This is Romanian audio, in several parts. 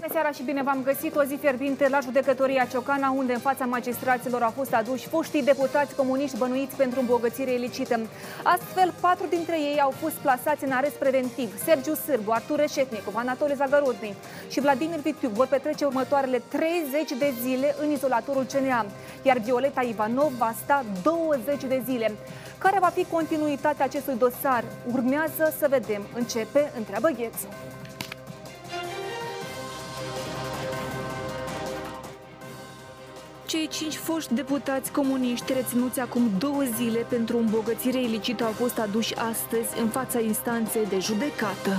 Bună seara și bine v-am găsit. O zi fierbinte la judecătoria Ciocana, unde în fața magistraților au fost aduși foștii deputați comuniști bănuiți pentru îmbogățire ilicită. Astfel, patru dintre ei au fost plasați în arest preventiv. Sergiu Sârbu, Artur Reșetnicu, Anatole Zagarodni și Vladimir Vitiu vor petrece următoarele 30 de zile în izolatorul CNA, iar Violeta Ivanov va sta 20 de zile. Care va fi continuitatea acestui dosar? Urmează să vedem. Începe, întreabă Ghețu. Cei cinci foști deputați comuniști reținuți acum două zile pentru îmbogățire ilicită au fost aduși astăzi în fața instanței de judecată.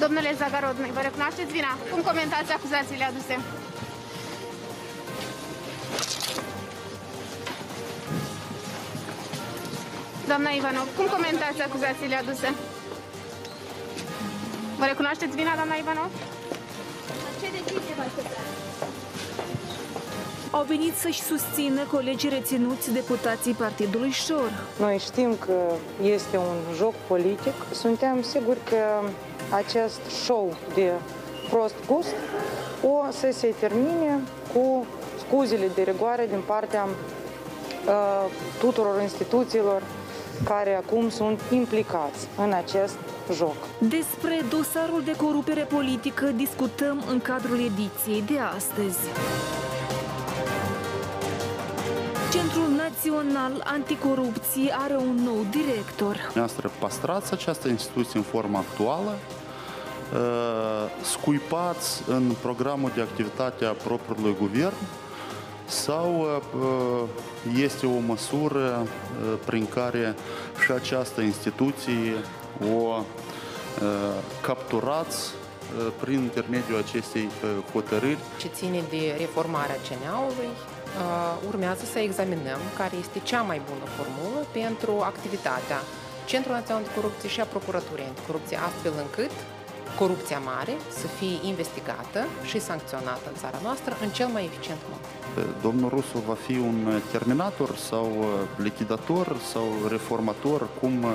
Domnule Zagarodnoi, vă recunoașteți vina? Cum comentați acuzațiile aduse? Doamna Ivanov, cum comentați acuzațiile aduse? Vă recunoașteți vina, doamna Ivanov? Ce decizie vă Au venit să-și susțină colegii reținuți deputații Partidului Șor. Noi știm că este un joc politic. Suntem siguri că acest show de prost gust o să se termine cu scuzele de rigoare din partea uh, tuturor instituțiilor care acum sunt implicați în acest joc. Despre dosarul de corupere politică discutăm în cadrul ediției de astăzi. Centrul Național Anticorupție are un nou director. Noastră păstrați această instituție în forma actuală, uh, scuipați în programul de activitate a propriului guvern, sau uh, este o măsură uh, prin care și această instituție o uh, capturați prin intermediul acestei hotărâri. Ce ține de reformarea CNA-ului, urmează să examinăm care este cea mai bună formulă pentru activitatea Centrul Național de Corupție și a Procuraturii Anticorupție, astfel încât corupția mare să fie investigată și sancționată în țara noastră în cel mai eficient mod. Domnul Rusu va fi un terminator sau uh, lichidator sau reformator, cum, uh,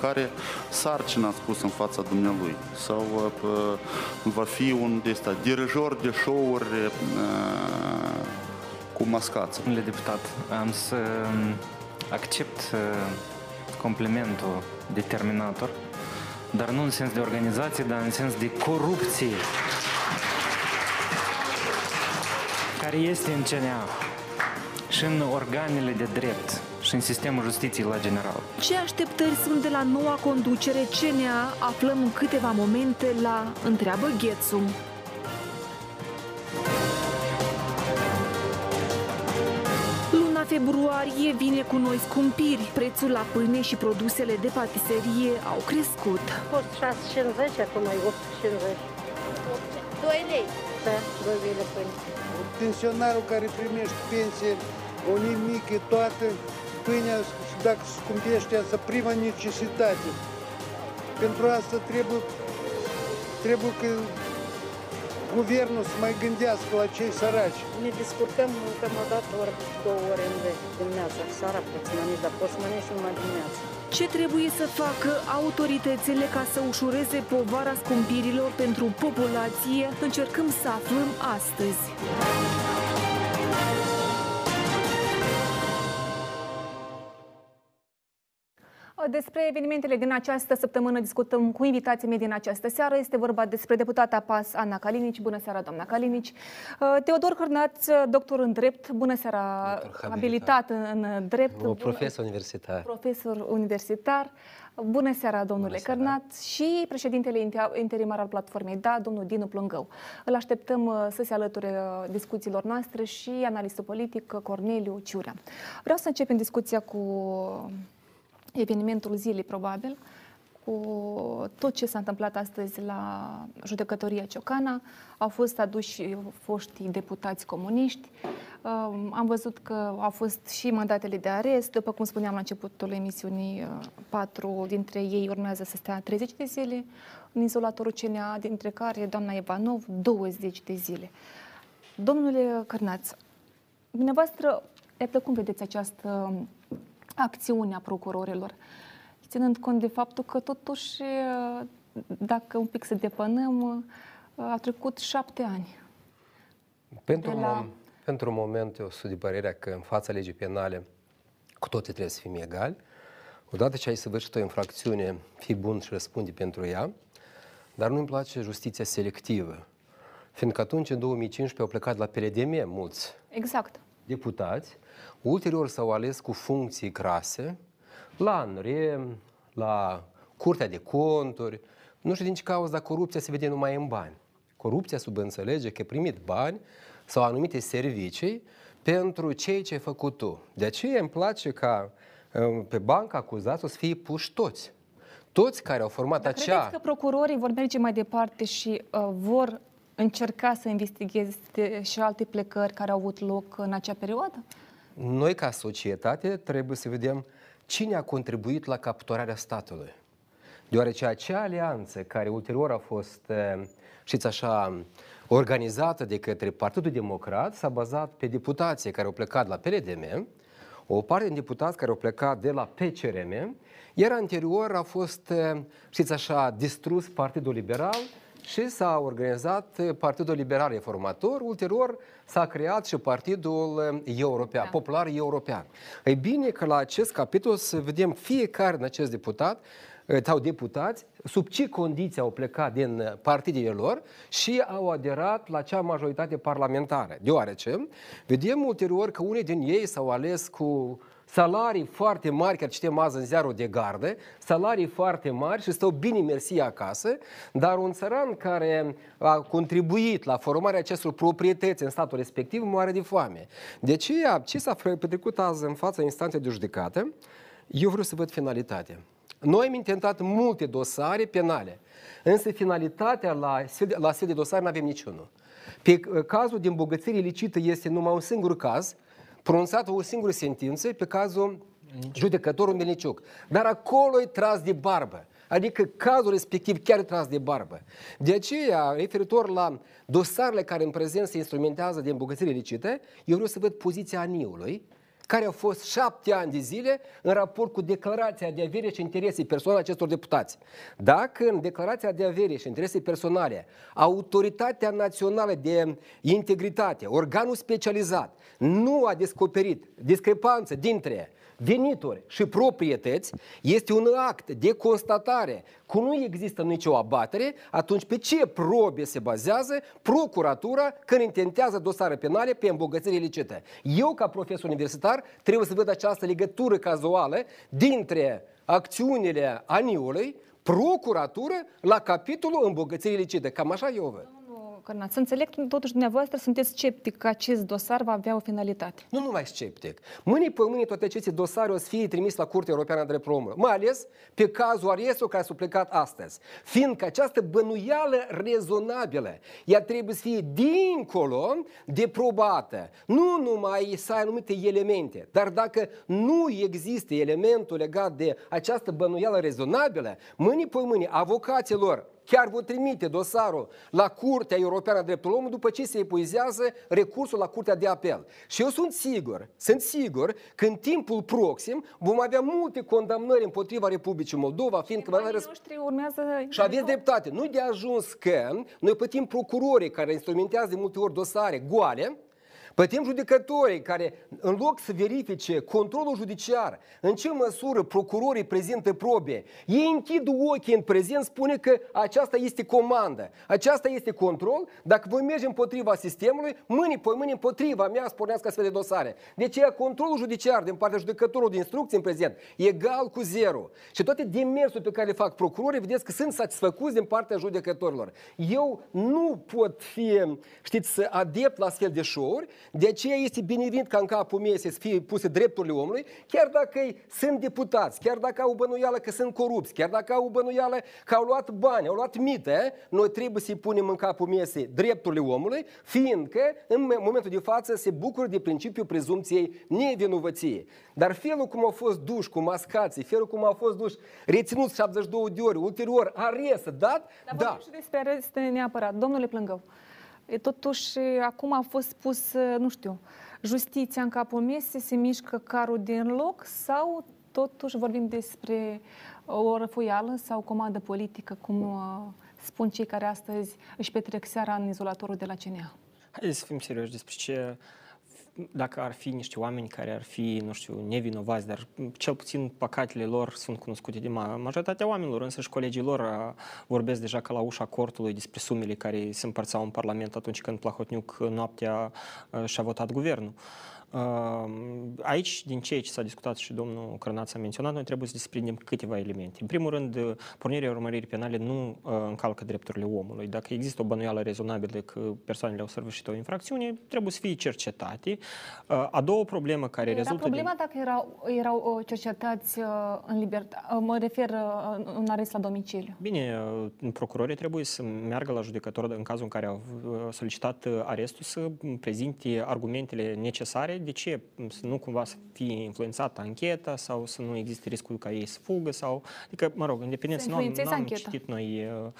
care sarcină a spus în fața dumnealui? Sau uh, va fi un de ăsta, dirijor de show-uri cu mascață? Domnule deputat, am să um, accept complimentul de terminator dar nu în sens de organizație, dar în sens de corupție, care este în CNA și în organele de drept și în sistemul justiției la general. Ce așteptări sunt de la noua conducere CNA aflăm în câteva momente la Întreabă Ghețu. Februarie vine cu noi scumpiri. Prețul la pâine și produsele de patiserie au crescut. A fost 6,50, acum e 8,50. 2 lei? Da, 2 lei de pâine. Pensionarul care primește pensie, o nimică, toată pâinea, dacă scumpește, asta prima necesitate. Pentru asta trebuie, trebuie că guvernul să mai gândească la cei săraci. Ne descurcăm cam o dată, ori două ore în dimineața, seara poți mănânci, dar poți mănânci numai dimineața. Ce trebuie să facă autoritățile ca să ușureze povara scumpirilor pentru populație? Încercăm să aflăm astăzi. Despre evenimentele din această săptămână discutăm cu invitații mei din această seară. Este vorba despre deputata PAS Ana Calinici. Bună seara, doamna Calinici. Uh, Teodor Hărnaț, doctor în drept. Bună seara, abilitat în drept. O profesor universitar. Profesor universitar. Bună seara, domnule Bună seara. Cărnat și președintele interimar al platformei, da, domnul Dinu Plângău. Îl așteptăm uh, să se alăture uh, discuțiilor noastre și analistul politic Corneliu Ciurea. Vreau să începem discuția cu evenimentul zilei, probabil, cu tot ce s-a întâmplat astăzi la judecătoria Ciocana. Au fost aduși foștii deputați comuniști. Am văzut că au fost și mandatele de arest. După cum spuneam la începutul emisiunii, uh, patru dintre ei urmează să stea 30 de zile în izolatorul CNA, dintre care doamna Ivanov 20 de zile. Domnule Cărnaț, dumneavoastră, iată cum vedeți această acțiunea procurorilor, ținând cont de faptul că totuși, dacă un pic să depănăm, Au trecut șapte ani. Pentru, De de la- la... pentru un moment eu sunt de părerea că în fața legii penale cu toții trebuie să fim egali. Odată ce ai săvârșit o infracțiune, fii bun și răspunde pentru ea, dar nu-mi place justiția selectivă. Fiindcă atunci, în 2015, au plecat la PLDM mulți Exact. deputați, ulterior s-au ales cu funcții crase la ANRE, la Curtea de Conturi, nu știu din ce cauză, dar corupția se vede numai în bani. Corupția subînțelege că ai primit bani sau anumite servicii pentru ceea ce ai făcut tu. De aceea îmi place ca uh, pe banca acuzați o să fie puși toți. Toți care au format Dar acea... credeți că procurorii vor merge mai departe și uh, vor încerca să investigheze și alte plecări care au avut loc în acea perioadă? Noi, ca societate, trebuie să vedem cine a contribuit la capturarea statului. Deoarece acea alianță care ulterior a fost, eh, știți așa, organizată de către Partidul Democrat s-a bazat pe deputații care au plecat la PLDM, o parte din deputați care au plecat de la PCRM, iar anterior a fost, eh, știți așa, distrus Partidul Liberal și s-a organizat eh, Partidul Liberal Reformator, ulterior s-a creat și Partidul eh, European, Popular European. Ei bine că la acest capitol să vedem fiecare din acest deputat eh, sau deputați, sub ce condiții au plecat din eh, partidele lor și au aderat la cea majoritate parlamentară. Deoarece vedem ulterior că unii din ei s-au ales cu salarii foarte mari, chiar citem azi în ziarul de gardă, salarii foarte mari și stau bine mersi acasă, dar un țăran care a contribuit la formarea acestor proprietăți în statul respectiv moare de foame. De aceea, ce s-a petrecut azi în fața instanței de judecată, eu vreau să văd finalitatea. Noi am intentat multe dosare penale, însă finalitatea la, la astfel de dosare nu avem niciunul. Pe uh, cazul de îmbogățire ilicită este numai un singur caz, pronunțată o singură sentință pe cazul judecătorul Melniciuc. Dar acolo e tras de barbă. Adică cazul respectiv chiar e tras de barbă. De aceea, referitor la dosarele care în prezent se instrumentează de îmbogățire ilicită, eu vreau să văd poziția aniului, care au fost șapte ani de zile în raport cu declarația de avere și interese personale acestor deputați. Dacă în declarația de avere și interese personale Autoritatea Națională de Integritate, organul specializat, nu a descoperit discrepanță dintre venituri și proprietăți, este un act de constatare că nu există nicio abatere, atunci pe ce probe se bazează procuratura când intentează dosare penale pe îmbogățire ilicită? Eu, ca profesor universitar, trebuie să văd această legătură cazuală dintre acțiunile aniului, procuratură, la capitolul îmbogățire ilicită. Cam așa eu văd. Nu, Cărnat, să înțeleg, totuși dumneavoastră sunteți sceptic că acest dosar va avea o finalitate. Nu numai sceptic. Mâine pe mâine toate aceste dosare o să fie trimis la Curtea Europeană de Dreptul Omului. Mai ales pe cazul Ariesu care s-a plecat astăzi. Fiindcă această bănuială rezonabilă, ea trebuie să fie dincolo de probată. Nu numai să ai anumite elemente, dar dacă nu există elementul legat de această bănuială rezonabilă, mâine pe mâine avocaților chiar vor trimite dosarul la Curtea Europeană a Drepturilor Omului după ce se epuizează recursul la Curtea de Apel. Și eu sunt sigur, sunt sigur că în timpul proxim vom avea multe condamnări împotriva Republicii Moldova, fiindcă va Banii răsp- noștri urmează... și aveți dreptate. Nu de ajuns că noi plătim procurorii care instrumentează de multe ori dosare goale, Plătim judecătorii care, în loc să verifice controlul judiciar, în ce măsură procurorii prezintă probe, ei închid ochii în prezent, spune că aceasta este comandă, aceasta este control, dacă voi merge împotriva sistemului, mâine pe mâine împotriva mea spornească astfel de dosare. De aceea controlul judiciar din partea judecătorului de instrucție în prezent e egal cu zero. Și toate demersurile pe care le fac procurorii, vedeți că sunt satisfăcuți din partea judecătorilor. Eu nu pot fi, știți, adept la astfel de show-uri, de aceea este binevenit ca în capul meu să fie puse drepturile omului, chiar dacă ei sunt deputați, chiar dacă au bănuială că sunt corupți, chiar dacă au bănuială că au luat bani, au luat mite, noi trebuie să-i punem în capul mesei drepturile omului, fiindcă în momentul de față se bucură de principiul prezumției nevinovăției. Dar felul cum au fost duși cu mascații, felul cum au fost duși reținuți 72 de ori, ulterior arest, dat, Dar da. vorbim și despre areste neapărat. Domnule Plângău, e totuși, acum a fost pus, nu știu, justiția în capul mesei, se mișcă carul din loc sau totuși vorbim despre o răfuială sau comandă politică, cum uh, spun cei care astăzi își petrec seara în izolatorul de la CNA. Haideți să fim serioși despre ce dacă ar fi niște oameni care ar fi, nu știu, nevinovați, dar cel puțin păcatele lor sunt cunoscute de majoritatea oamenilor, însă și colegii lor a, vorbesc deja ca la ușa cortului despre sumele care se împărțau în Parlament atunci când Plahotniuc noaptea a, și-a votat guvernul. Aici, din ceea ce s-a discutat și domnul Crănaț a menționat, noi trebuie să desprindem câteva elemente. În primul rând, pornirea urmăririi penale nu încalcă drepturile omului. Dacă există o bănuială rezonabilă că persoanele au săvârșit o infracțiune, trebuie să fie cercetate. A doua problemă care Era rezultă problema din... dacă erau, erau cercetați în libertate, mă refer în arest la domiciliu. Bine, procurorii trebuie să meargă la judecător în cazul în care au solicitat arestul să prezinte argumentele necesare de ce? Să nu cumva să fie influențată ancheta sau să nu existe riscul ca ei să fugă sau... Adică, mă rog, independent, Să nu am, nu influențeze am ancheta. citit noi uh,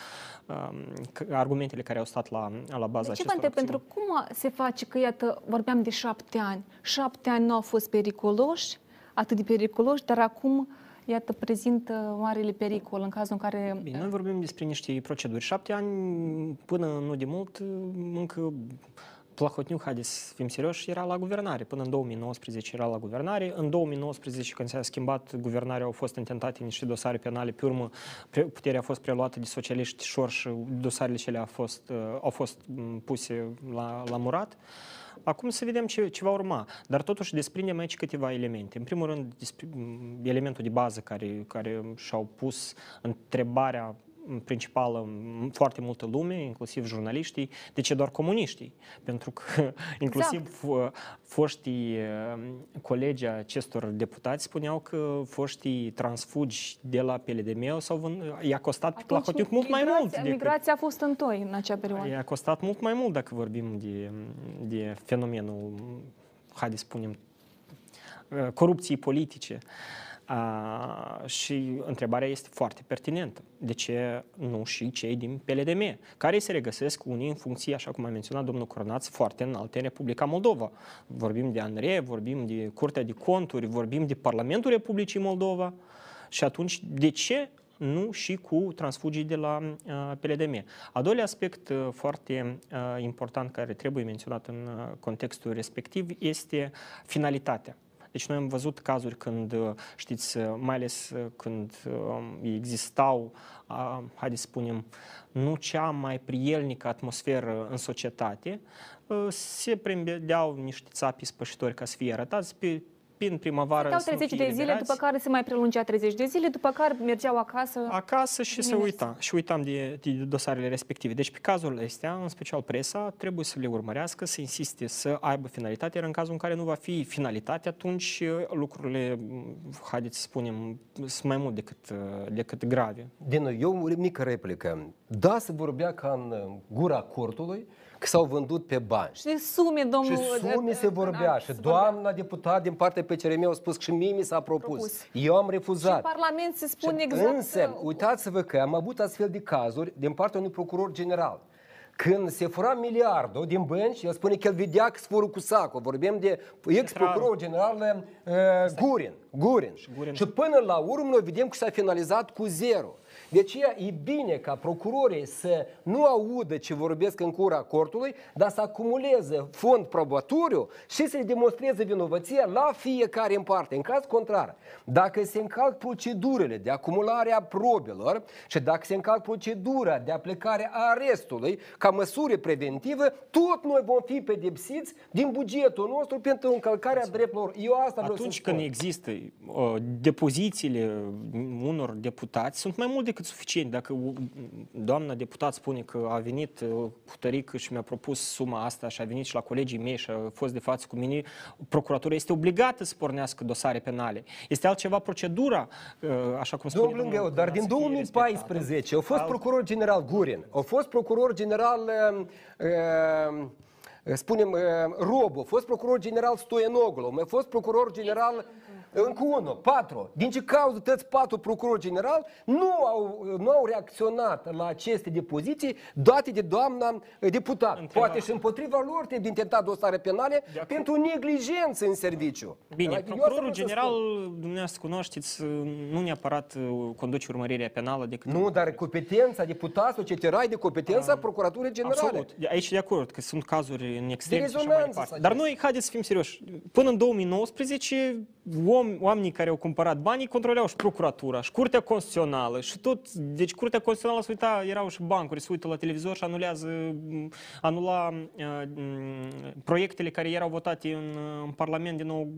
uh, argumentele care au stat la, la baza De ce vă acestor întreb? acțiuni. Pentru cum se face că, iată, vorbeam de șapte ani. Șapte ani nu au fost periculoși, atât de periculoși, dar acum, iată, prezintă marele pericol în cazul în care... Bine, noi vorbim despre niște proceduri. Șapte ani, până nu de mult, încă Plahotniuc, haideți să fim serioși, era la guvernare. Până în 2019 era la guvernare. În 2019, când s-a schimbat guvernarea, au fost intentate niște dosare penale. Pe urmă, pre- puterea a fost preluată de socialiști șor și dosarele cele au fost, uh, au fost m, puse la, la murat. Acum să vedem ce, ce va urma. Dar totuși desprindem aici câteva elemente. În primul rând, despre, m, elementul de bază care, care și-au pus întrebarea principală m, foarte multă lume, inclusiv jurnaliștii, de ce doar comuniștii? Pentru că inclusiv exact. foștii uh, colegi acestor deputați spuneau că foștii transfugi de la PLDM sau vân- i-a costat la Hotniuc mult mai mult. migrația, migrația a fost în toi în acea perioadă. I-a costat mult mai mult dacă vorbim de, de fenomenul, haideți să spunem, uh, corupției politice. A, și întrebarea este foarte pertinentă. De ce nu și cei din PLDM, care se regăsesc unii în funcții, așa cum a menționat domnul Coronaț, foarte înalte în Republica Moldova. Vorbim de ANRE, vorbim de Curtea de Conturi, vorbim de Parlamentul Republicii Moldova. Și atunci, de ce nu și cu transfugii de la uh, PLDM. A doilea aspect uh, foarte uh, important care trebuie menționat în uh, contextul respectiv este finalitatea. Deci noi am văzut cazuri când, uh, știți, uh, mai ales uh, când uh, existau, uh, haideți să spunem, nu cea mai prielnică atmosferă în societate, uh, se prindeau niște țapi spășitori ca să fie arătați pe prin primăvară Stau să nu 30 fie de zile, eliberați. după care se mai prelungea 30 de zile, după care mergeau acasă. acasă și se Bine. uita. Și uitam de, de dosarele respective. Deci pe cazul astea, în special presa, trebuie să le urmărească, să insiste să aibă finalitate, iar în cazul în care nu va fi finalitate, atunci uh, lucrurile, m, haideți să spunem, sunt mai mult decât, uh, decât grave. Din nou, eu o mică replică. Da, se vorbea ca în uh, gura cortului că s-au vândut pe bani. Și de sume, domnul... Și sume se vorbea. Și doamna deputat din partea PCRM a spus că și mie mi s-a propus. Propus. Eu am Și refuzat. în Parlament se spune Și exact... Însă, uitați-vă că am avut astfel de cazuri din partea unui procuror general. Când se fura miliardul din bănci, el spune că el vedea că se fură cu sacul. Vorbim de ex-procuror general uh, Gurin. Gurin. Și, Gurin. și până la urmă noi vedem că s-a finalizat cu zero. De aceea e bine ca procurorii să nu audă ce vorbesc în cura cortului, dar să acumuleze fond probatoriu și să-i demonstreze vinovăția la fiecare în parte. În caz contrar, dacă se încalc procedurile de acumulare a probelor și dacă se încalc procedura de aplicare a arestului ca măsură preventivă, tot noi vom fi pedepsiți din bugetul nostru pentru încălcarea drepturilor. Eu asta vreau Atunci să când spun. există uh, depozițiile unor deputați, sunt mai mult decât suficient. Dacă uh, doamna deputat spune că a venit uh, cu tărică și mi-a propus suma asta și a venit și la colegii mei și a fost de față cu mine, procuratura este obligată să pornească dosare penale. Este altceva procedura, uh, așa cum spune Domnul meu, dar din să fie respectată. 2014 a fost Alt- procuror general Gurin, a fost procuror general, uh, uh, spunem, uh, Robu, a fost procuror general Stoianoglu, a fost procuror general Încă unul, patru. Din ce cauză toți patru procurori general nu au, nu au reacționat la aceste depoziții date de doamna eh, deputat. Întreba- Poate și împotriva lor trebuie intentat dosare penale pentru neglijență în serviciu. Bine, Adică eu procurorul asta vreau să general, spun. dumneavoastră cunoașteți, nu neapărat uh, conduce urmărirea penală decât... Nu, dar competența deputatului, etc. e de competența Procuraturii Generale. Absolut. De- Aici de acord că sunt cazuri în extrem De și așa mai rezonanță departe. s-a Dar zis. noi, haideți să fim serioși, până în 2019, om, oamenii care au cumpărat banii controleau și procuratura, și Curtea Constituțională, și tot, deci Curtea Constituțională se uita, erau și bancuri, se uită la televizor și anulează, m, anula uh, m, proiectele care erau votate în, uh, în Parlament din nou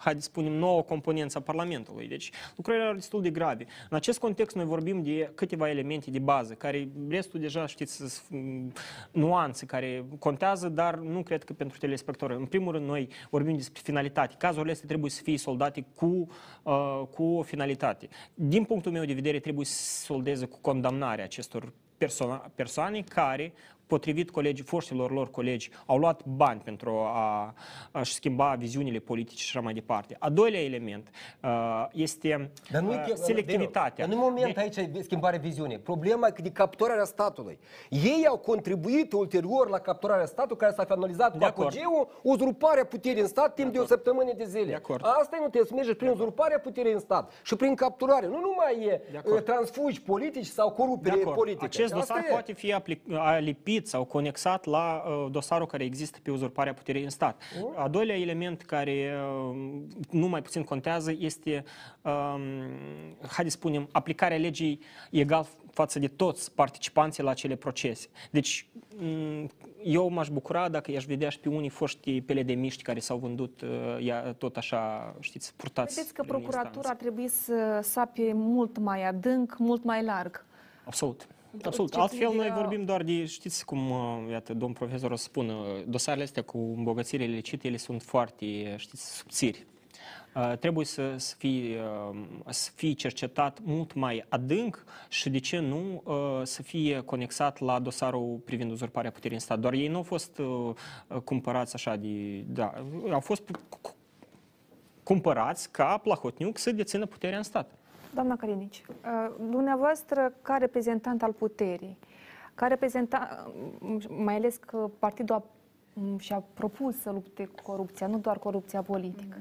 haideți să spunem, nouă componență a Parlamentului. Deci lucrurile erau destul de grave. În acest context noi vorbim de câteva elemente de bază, care restul deja, știți, sunt mm, nuanțe care contează, dar nu cred că pentru telespectatori. În primul rând, noi vorbim despre finalitate. Cazurile astea trebuie să fie soldate cu, uh, cu o finalitate. Din punctul meu de vedere, trebuie să se soldeze cu condamnarea acestor persoane, persoane care potrivit colegii, foștilor lor colegi, au luat bani pentru a, a-și schimba viziunile politice și așa mai departe. A doilea element uh, este Dar nu uh, e selectivitatea. Dar nu moment De- aici e schimbare viziune. Problema e că de capturarea statului. Ei au contribuit ulterior la capturarea statului care s-a finalizat cu De acord. apogeu, uzurparea puterii în stat timp de, o săptămână de zile. De acord. Asta e nu trebuie să mergi prin uzurparea puterii în stat și prin capturare. Nu numai e De acord. uh, transfugi politici sau De corupere acord. politică. Acest Asta dosar e. poate fi aplic- alipit sau conexat la uh, dosarul care există pe uzurparea puterii în stat. A doilea element care uh, nu mai puțin contează este, um, haideți să spunem, aplicarea legii egal față de toți participanții la acele procese. Deci, m, eu m-aș bucura dacă i-aș vedea și pe unii foști pele de miști care s-au vândut uh, ia, tot așa, știți, purtați Vedeți că prin procuratura instanțe. ar trebui să sape mult mai adânc, mult mai larg. Absolut. Absolut. Ce Altfel, noi privire- vorbim doar de, știți cum, uh, iată, domn profesor o să spună, dosarele astea cu îmbogățire ilicite, ele sunt foarte, știți, subțiri. Uh, trebuie să, să, fie, uh, să fie cercetat mult mai adânc și, de ce nu, uh, să fie conexat la dosarul privind uzurparea puterii în stat. Doar ei nu au fost uh, uh, cumpărați așa de... Da, au fost cu- cu- cumpărați ca Plahotniuc să dețină puterea în stat. Doamna Carinici, uh, dumneavoastră, ca reprezentant al puterii, ca reprezentant, mai ales că partidul a, m, și-a propus să lupte cu corupția, nu doar corupția politică,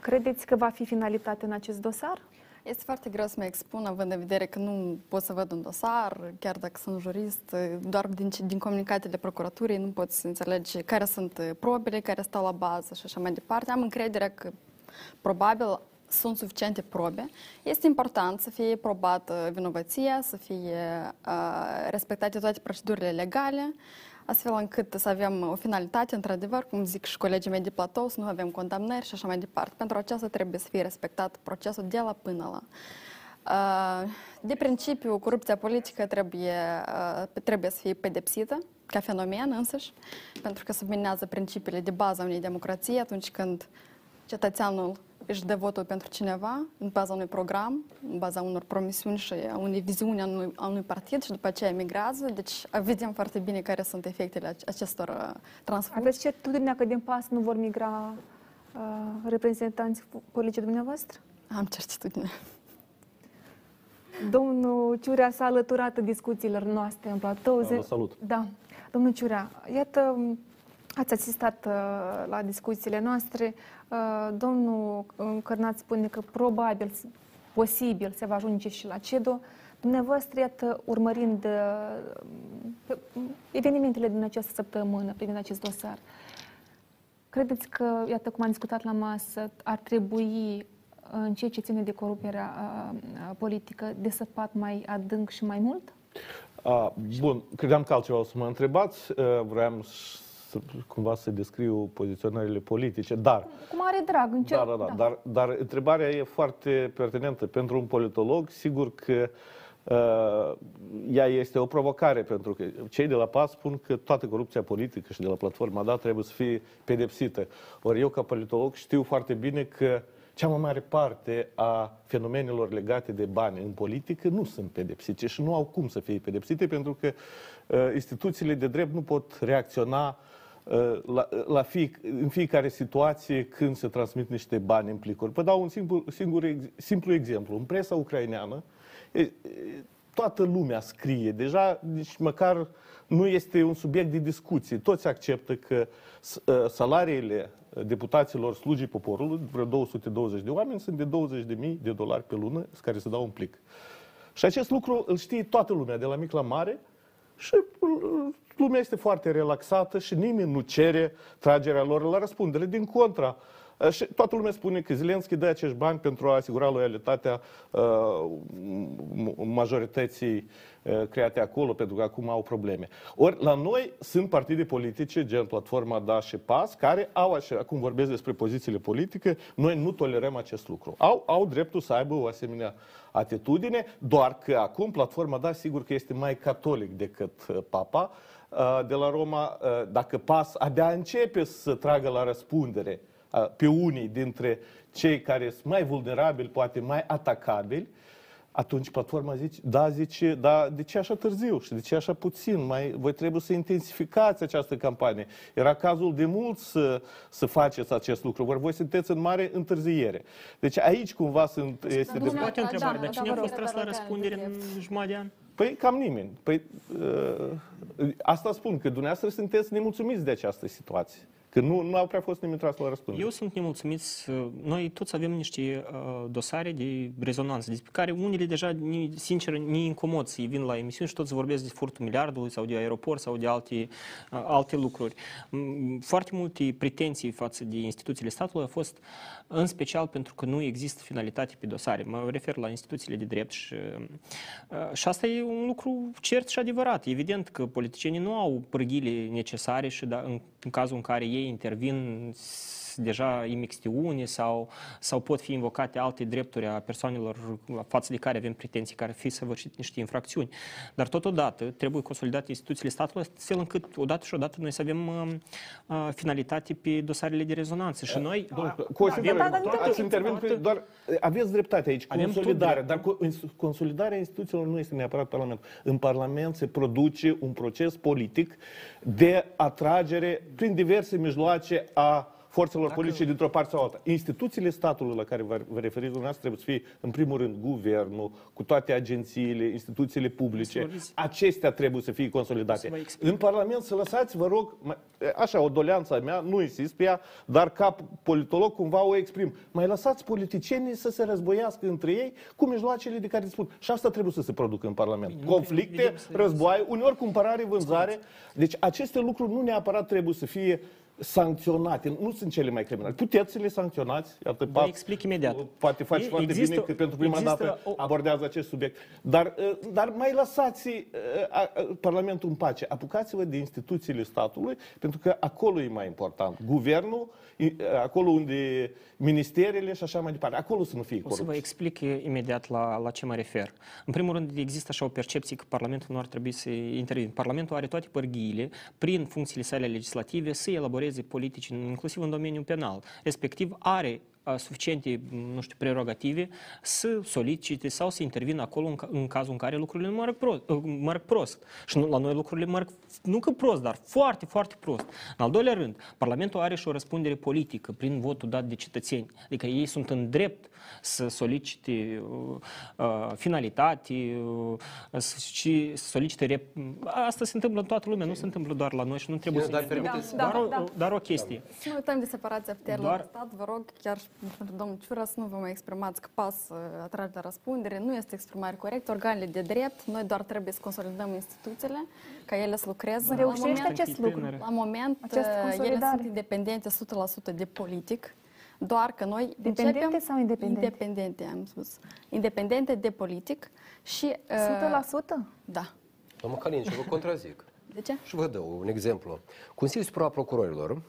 credeți că va fi finalitate în acest dosar? Este foarte greu să mă expun, având în vedere că nu pot să văd un dosar, chiar dacă sunt jurist, doar din, ce- din comunicatele procuraturii nu pot să înțelege care sunt probele care stau la bază și așa mai departe. Am încrederea că probabil sunt suficiente probe. Este important să fie probată vinovăția, să fie uh, respectate toate procedurile legale, astfel încât să avem o finalitate, într-adevăr, cum zic și colegii mei de platou, să nu avem condamnări și așa mai departe. Pentru aceasta trebuie să fie respectat procesul de la până la. Uh, De principiu, corupția politică trebuie, uh, trebuie să fie pedepsită ca fenomen însăși, pentru că subminează principiile de bază a unei democrații atunci când cetățeanul își dă votul pentru cineva în baza unui program, în baza unor promisiuni și a unei viziuni a unui, a unui partid și după aceea emigrează. Deci vedem foarte bine care sunt efectele ace- acestor uh, transformări. Aveți certitudinea că din pas nu vor migra uh, reprezentanți politici dumneavoastră? Am certitudine. Domnul Ciurea s-a alăturat discuțiilor noastre în platou. Da, vă salut. Da. Domnul Ciurea, iată, ați asistat uh, la discuțiile noastre. Uh, domnul uh, Cărnat spune că probabil, s- posibil, se va ajunge și la CEDO. Dumneavoastră, iată, urmărind uh, pe- evenimentele din această săptămână privind acest dosar, credeți că, iată, cum am discutat la masă, ar trebui în ceea ce ține de corupția politică, de săpat mai adânc și mai mult? A, bun, credeam că altceva o să mă întrebați. Uh, Vreau să, cumva să descriu poziționările politice, dar Cu mare drag, încerc. Da, da, da. Dar, dar întrebarea e foarte pertinentă pentru un politolog. Sigur că uh, ea este o provocare, pentru că cei de la PAS spun că toată corupția politică și de la platforma DA trebuie să fie pedepsită. Ori eu, ca politolog, știu foarte bine că cea mai mare parte a fenomenelor legate de bani în politică nu sunt pedepsite și nu au cum să fie pedepsite pentru că uh, instituțiile de drept nu pot reacționa uh, la, la fie, în fiecare situație când se transmit niște bani în plicuri. Vă dau un singur, singur ex- simplu exemplu. În presa ucraineană, e, e, toată lumea scrie. Deja, nici măcar nu este un subiect de discuție. Toți acceptă că s- uh, salariile deputaților slujii poporului, vreo 220 de oameni, sunt de 20.000 de dolari pe lună, care se dau un plic. Și acest lucru îl știe toată lumea, de la mic la mare, și uh, lumea este foarte relaxată și nimeni nu cere tragerea lor la răspundere. Din contra, uh, și toată lumea spune că Zelenski dă acești bani pentru a asigura loialitatea uh, m- majorității uh, create acolo, pentru că acum au probleme. Ori la noi sunt partide politice, gen Platforma Da și PAS, care au, așa, acum vorbesc despre pozițiile politice, noi nu tolerăm acest lucru. Au, au dreptul să aibă o asemenea atitudine, doar că acum Platforma Da sigur că este mai catolic decât uh, Papa uh, de la Roma. Uh, Dacă PAS abia începe să tragă la răspundere uh, pe unii dintre cei care sunt mai vulnerabili, poate mai atacabili, atunci platforma zice, da, zice, da, de ce așa târziu și de ce așa puțin? Mai, voi trebuie să intensificați această campanie. Era cazul de mult să, să faceți acest lucru, ori voi sunteți în mare întârziere. Deci aici cumva sunt, este de... Poate o întrebare, da, dar da, cine vă a rog. fost tras la răspundere în jumătate de an? Păi cam nimeni. Păi, uh, asta spun, că dumneavoastră sunteți nemulțumiți de această situație. Că nu, nu au prea fost nimeni tras la răspundere. Eu sunt nemulțumiți. Noi toți avem niște uh, dosare de rezonanță, despre care unele deja, ni- sincer, ne incomod să vin la emisiuni și toți vorbesc de furtul miliardului sau de aeroport sau de alte, uh, alte lucruri. Mm, Foarte multe pretenții față de instituțiile statului au fost în special pentru că nu există finalitate pe dosare. Mă refer la instituțiile de drept și, uh, și asta e un lucru cert și adevărat. Evident că politicienii nu au pârghile necesare și da, în, în cazul în care ei Інтер. Він deja imixtiuni sau, sau pot fi invocate alte drepturi a persoanelor față de care avem pretenții care ar fi săvârșit niște infracțiuni. Dar totodată trebuie consolidate instituțiile statului astfel încât odată și odată noi să avem uh, uh, finalitate pe dosarele de rezonanță. Și noi Domnul, cu o avem singură, toată- ați intervenit, toată- doar aveți dreptate aici, Avem tot consolidare, dar dreptul. co- ins- consolidarea instituțiilor nu este neapărat Parlamentul. În Parlament se produce un proces politic de atragere prin diverse mijloace a forțelor Dacă... politice dintr-o parte sau alta. Instituțiile statului la care vă vă referiți dumneavoastră trebuie să fie, în primul rând, guvernul, cu toate agențiile, instituțiile publice. Floris. Acestea trebuie să fie consolidate. Să vă explic. În Parlament să lăsați, vă rog, mai- așa, o doleanță a mea, nu insist pe ea, dar ca politolog cumva o exprim. Mai lăsați politicienii să se războiască între ei cu mijloacele de care dispun. Și asta trebuie să se producă în Parlament. Bine, nu Conflicte, vedem să- războaie, uneori cumpărare, vânzare. Deci aceste lucruri nu neapărat trebuie să fie sancționate. Nu sunt cele mai criminale. Puteți să le sancționați. Iată, Vă Pat- explic imediat. Poate face E- foarte există- bine că pentru prima există dată o- abordează acest subiect. Dar, uh, dar mai lăsați uh, a- a- Parlamentul în pace. Apucați-vă de instituțiile statului, pentru că acolo e mai important. Guvernul, i- uh, acolo unde ministerele și așa mai departe. Acolo să nu fie O să vă corupție. explic eh, imediat la, la ce mă refer. În primul rând, există așa o percepție că Parlamentul nu ar trebui să intervină. Parlamentul are toate părghiile, prin funcțiile sale legislative, să elaboreze politici, inclusiv în domeniul penal. Respectiv, are a, suficiente, nu știu, prerogative să solicite sau să intervină acolo în, ca- în cazul în care lucrurile nu merg prost. Merg prost. Și nu, la noi lucrurile merg nu că prost, dar foarte, foarte prost. În al doilea rând, Parlamentul are și o răspundere politică prin votul dat de cetățeni. Adică ei sunt în drept să solicite uh, uh, finalitate uh, și să solicite... Rep... Asta se întâmplă în toată lumea, nu se întâmplă doar la noi și nu trebuie Bine, să... dar permiteți- Dar, Da, o, da. dar o chestie. Să nu uităm de separația puterilor Doar- Doar... stat, vă rog, chiar și pentru domnul Ciura să nu vă mai exprimați că pas uh, atrage la răspundere, nu este exprimare corectă, organele de drept, noi doar trebuie să consolidăm instituțiile, ca ele să lucreze. Reușește la moment, acest lucru? La moment, Această uh, ele consolidare. sunt independente 100% de politic, doar că noi Dependente începem... sau independente? Independente, am spus. Independente de politic și... uh, 100%? Da. Domnul Calin, și vă contrazic. De ce? Și vă dau un exemplu. Consiliul Superior al Procurorilor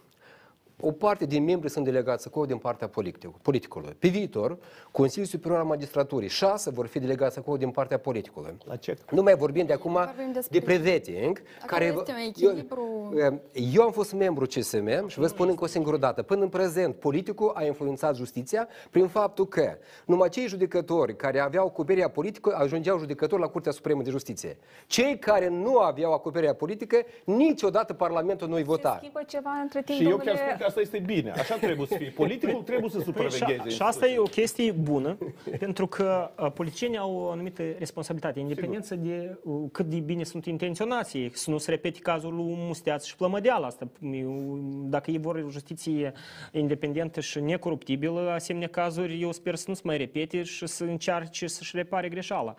o parte din membri sunt delegați acolo din partea politic- politicului. Pe viitor, Consiliul Superior al Magistraturii, șase vor fi delegați acolo din partea politicului. La ce? Nu mai vorbim de acum Vorbim despre- de prevetting, Acolo este un echilibru. eu, eu am fost membru CSM și vă spun încă o singură dată. Până în prezent, politicul a influențat justiția prin faptul că numai cei judecători care aveau acoperirea politică ajungeau judecători la Curtea Supremă de Justiție. Cei care nu aveau acoperirea politică, niciodată Parlamentul nu-i vota. Schimbă ceva între timp, Și eu domnule... chiar spun că asta este bine. Așa trebuie să fie. Politicul trebuie să Păi, supravegheze. și, și asta e o chestie bună, pentru că uh, politicienii au o anumită responsabilitate, independență de uh, cât de bine sunt intenționați ei, să nu se repete cazul lui Musteaț și Plămădeala asta. Eu, Dacă ei vor o justiție independentă și necoruptibilă, asemenea cazuri, eu sper să nu se mai repete și să încearce să-și repare greșeala.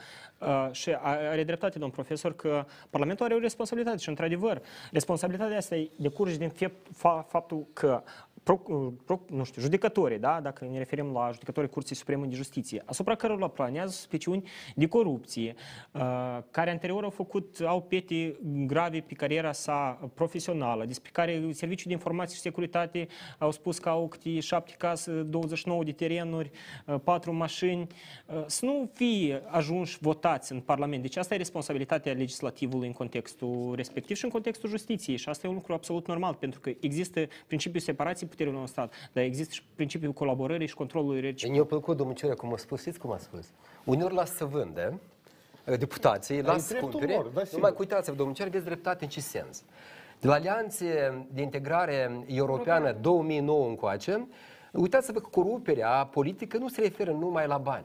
Uh, Și a- are dreptate, domn profesor, că Parlamentul are o responsabilitate și, într-adevăr, responsabilitatea asta decurge din fapt- fa- faptul că pro, pro, nu știu, judecătorii, da? dacă ne referim la judecătorii Curții Supreme de Justiție, asupra cărora planează suspiciuni de corupție, uh, care anterior au făcut, au pete grave pe cariera sa profesională, despre care Serviciul de Informații și Securitate au spus că au câte șapte case, 29 de terenuri, uh, patru mașini, uh, să nu fie ajunși votați în Parlament. Deci asta e responsabilitatea legislativului în contextul respectiv și în contextul justiției. Și asta e un lucru absolut normal, pentru că există principiul separației puterilor în stat, dar există și principiul colaborării și controlului reciproc. Mi-a plăcut, domnul Ciorea, cum a spus, știți cum a spus? Uneori las să vândă, deputații, Dar e las să dreptul cumpere. lor, da, Numai sigur. că uitați-vă, domnul Ciorea, aveți dreptate în ce sens? De la alianțe de integrare europeană 2009 încoace, uitați-vă că coruperea politică nu se referă numai la bani.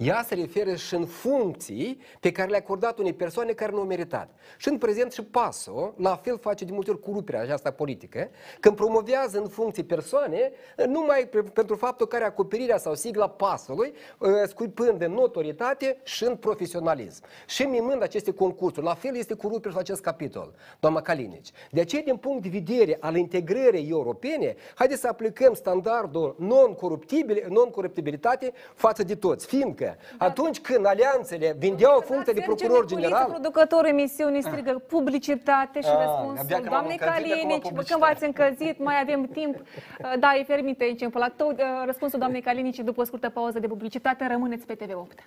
Ea se referă și în funcții pe care le-a acordat unei persoane care nu au meritat. Și în prezent și PASO, la fel face de multe ori coruperea aceasta politică, când promovează în funcții persoane, numai pe- pentru faptul că are acoperirea sau sigla PASului, ă, scuipând în notorietate și în profesionalism. Și mimând aceste concursuri. La fel este coruperea și la acest capitol, doamna Calinici. De aceea, din punct de vedere al integrării europene, haideți să aplicăm standardul non-coruptibil- non-coruptibilitate față de toți. Fiindcă atunci când alianțele vindeau funcția de procuror general, Producătorul emisiunii strigă publicitate și Ah, răspunsul abia că m-am doamnei încălzit acum Calinici, publicitate. când v-ați încălzit, mai avem timp. Uh, Da, e fermit aici în platou. Uh, Răspunsul doamnei Calinici după o scurtă pauză de publicitate. Rămâneți pe TV8.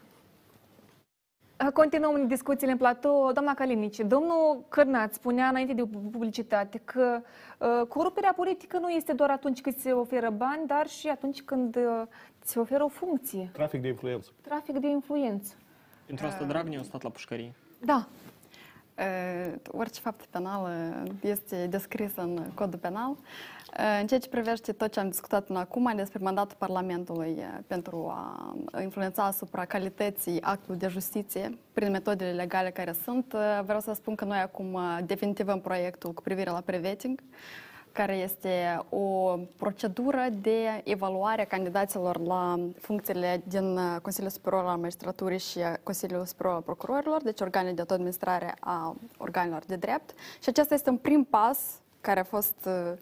Uh, Continuăm discuțiile în platou. Doamna Calinici, domnul Cârnaț spunea înainte de publicitate că uh, coruperea politică nu este doar atunci când se oferă bani, dar și atunci când uh, se oferă o funcție, Trafic de influență. trafic de influență. Pentru asta Dragnea a stat la pușcărie. Da. Uh, orice fapt penal uh, este descris în codul penal. Uh, În ceea ce privește tot ce am discutat până acum despre mandatul Parlamentului uh, pentru a influența asupra calității actului de justiție prin metodele legale care sunt, uh, vreau să spun că noi acum uh, definitivăm proiectul cu privire la prevetting, care este o procedură de evaluare a candidaților la funcțiile din uh, Consiliul Superior al Magistraturii și uh, Consiliul Superior al Procurorilor, deci organe de autoadministrare a organelor de drept. Și acesta este un prim pas care a fost uh,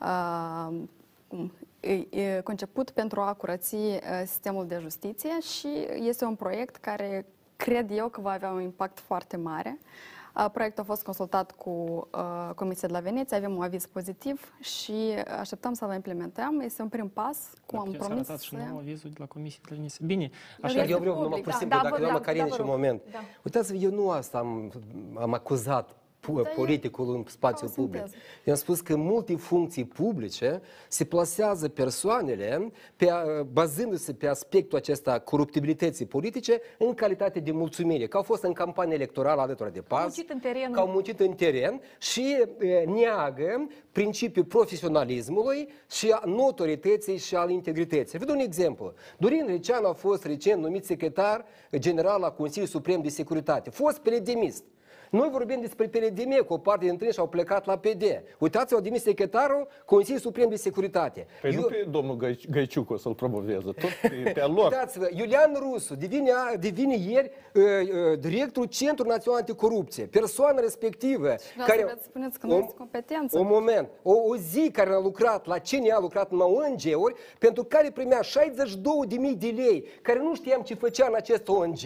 uh, cum, e- e conceput pentru a curăți uh, sistemul de justiție și este un proiect care cred eu că va avea un impact foarte mare. Uh, Proiectul a fost consultat cu uh, Comisia de la Veneția, avem un aviz pozitiv și așteptăm să-l implementăm. Este un prim pas, cum am Puteți promis. arătați și să- nouă avizul de la Comisie de la Veneția. Bine, Așa eu vreau numai public, pur și da, simplu, da, dacă vă- doamna da, Carine da, și vă un rog. moment. Da. Uitați-vă, eu nu asta am, am acuzat pu- Da, e- politicul în spațiul ca o public. sinteză. Eu am spus că în multe funcții publice se plasează persoanele pe, a- bazându-se pe aspectul acesta coruptibilității politice în calitate de mulțumire, că au fost în campanie electorală alături de pas, muncit în teren. că au muncit în teren și e, neagă principiul profesionalismului și a notorietății și al integrității. Vă dau un exemplu. Dorin Recean a fost recent numit secretar general la Consiliul Suprem de Securitate. Fost peledemist. Noi vorbim despre PLDM, cu o parte dintre ei și-au plecat la PD. Uitați-vă, au demis secretarul Consiliul Suprem de Securitate. Păi nu pe domnul Găi- Găiciuc o să-l promoveze, tot pe, pe al lor. Uitați-vă, Iulian Rusu devine, devine ieri uh, uh, directorul Centrului Național Anticorupție. Persoana respectivă Vreau să vreți să spuneți că nu este competență. Un moment. O, o zi care a lucrat la CNA, a lucrat în ONG-uri, pentru care primea 62.000 de lei, care nu știam ce făcea în acest ONG,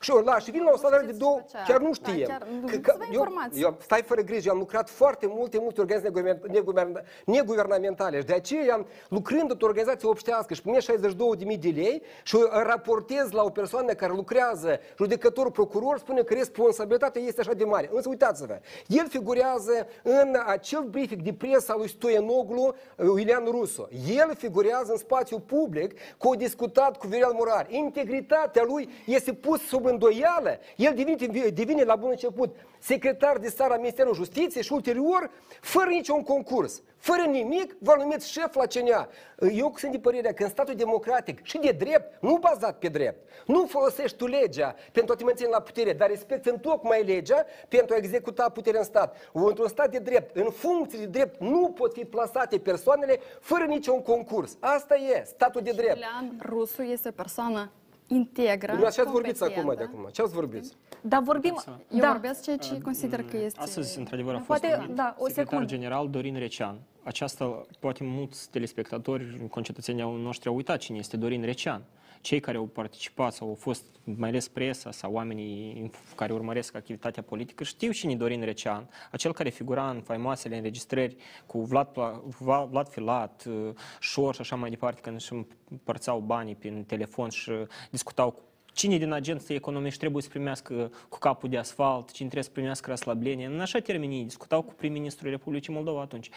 Și o lași și vin la o salariu de știți două, ce? chiar nu Da, știe. chiar nu- Că- să că vă eu, informați. eu, stai fără grijă, eu am lucrat foarte multe, multe organizații neguverna- neguverna- neguvernamentale și de aceea, lucrând într-o organizație obștească și primesc 62.000 de lei și eu raportez la o persoană care lucrează, judecător, procuror, spune că responsabilitatea este așa de mare. Însă uitați-vă, el figurează în acel briefing de presă al lui Stoianoglu, Iulian Rusu. El figurează în spațiu public că a discutat cu Viorel Murar. Integritatea lui este pus sub îndoială. El devine, devine la bun început secretar de stat la Ministerul Justiției și ulterior, fără niciun concurs, fără nimic, va numit șef la CNA. Eu sunt de părerea că în statul democratic și de drept, nu bazat pe drept, nu folosești tu legea pentru a te menține la putere, dar respecti în tocmai legea pentru a executa puterea în stat. Într-un stat de drept, în funcții de drept, nu pot fi plasate persoanele fără niciun concurs. Asta e statul de drept. Iulian Rusu este o persoană integră, Dumneavoastră ce ați vorbit acum de competentă. acum? Ce ați vorbit? Dar vorbim... Eu da. vorbesc ceea ce consider că este... Astăzi, într-adevăr, a fost Poate, numit da, o secretar secundă. general Dorin Recean. Aceasta, poate mulți telespectatori, concetățenii au noștri au uitat cine este Dorin Recean. Cei care au participat sau au fost, mai ales presa sau oamenii care urmăresc activitatea politică, știu cine e Dorin Recean, acel care figura în faimoasele înregistrări cu Vlad, Pla- Vlad, Vlad Filat, uh, Șor și așa mai departe, când își împărțeau banii prin telefon și discutau cu Cine din agenții economici trebuie să primească cu capul de asfalt, cine trebuie să primească răslăblenie. În așa termenii discutau cu prim-ministrul Republicii Moldova atunci.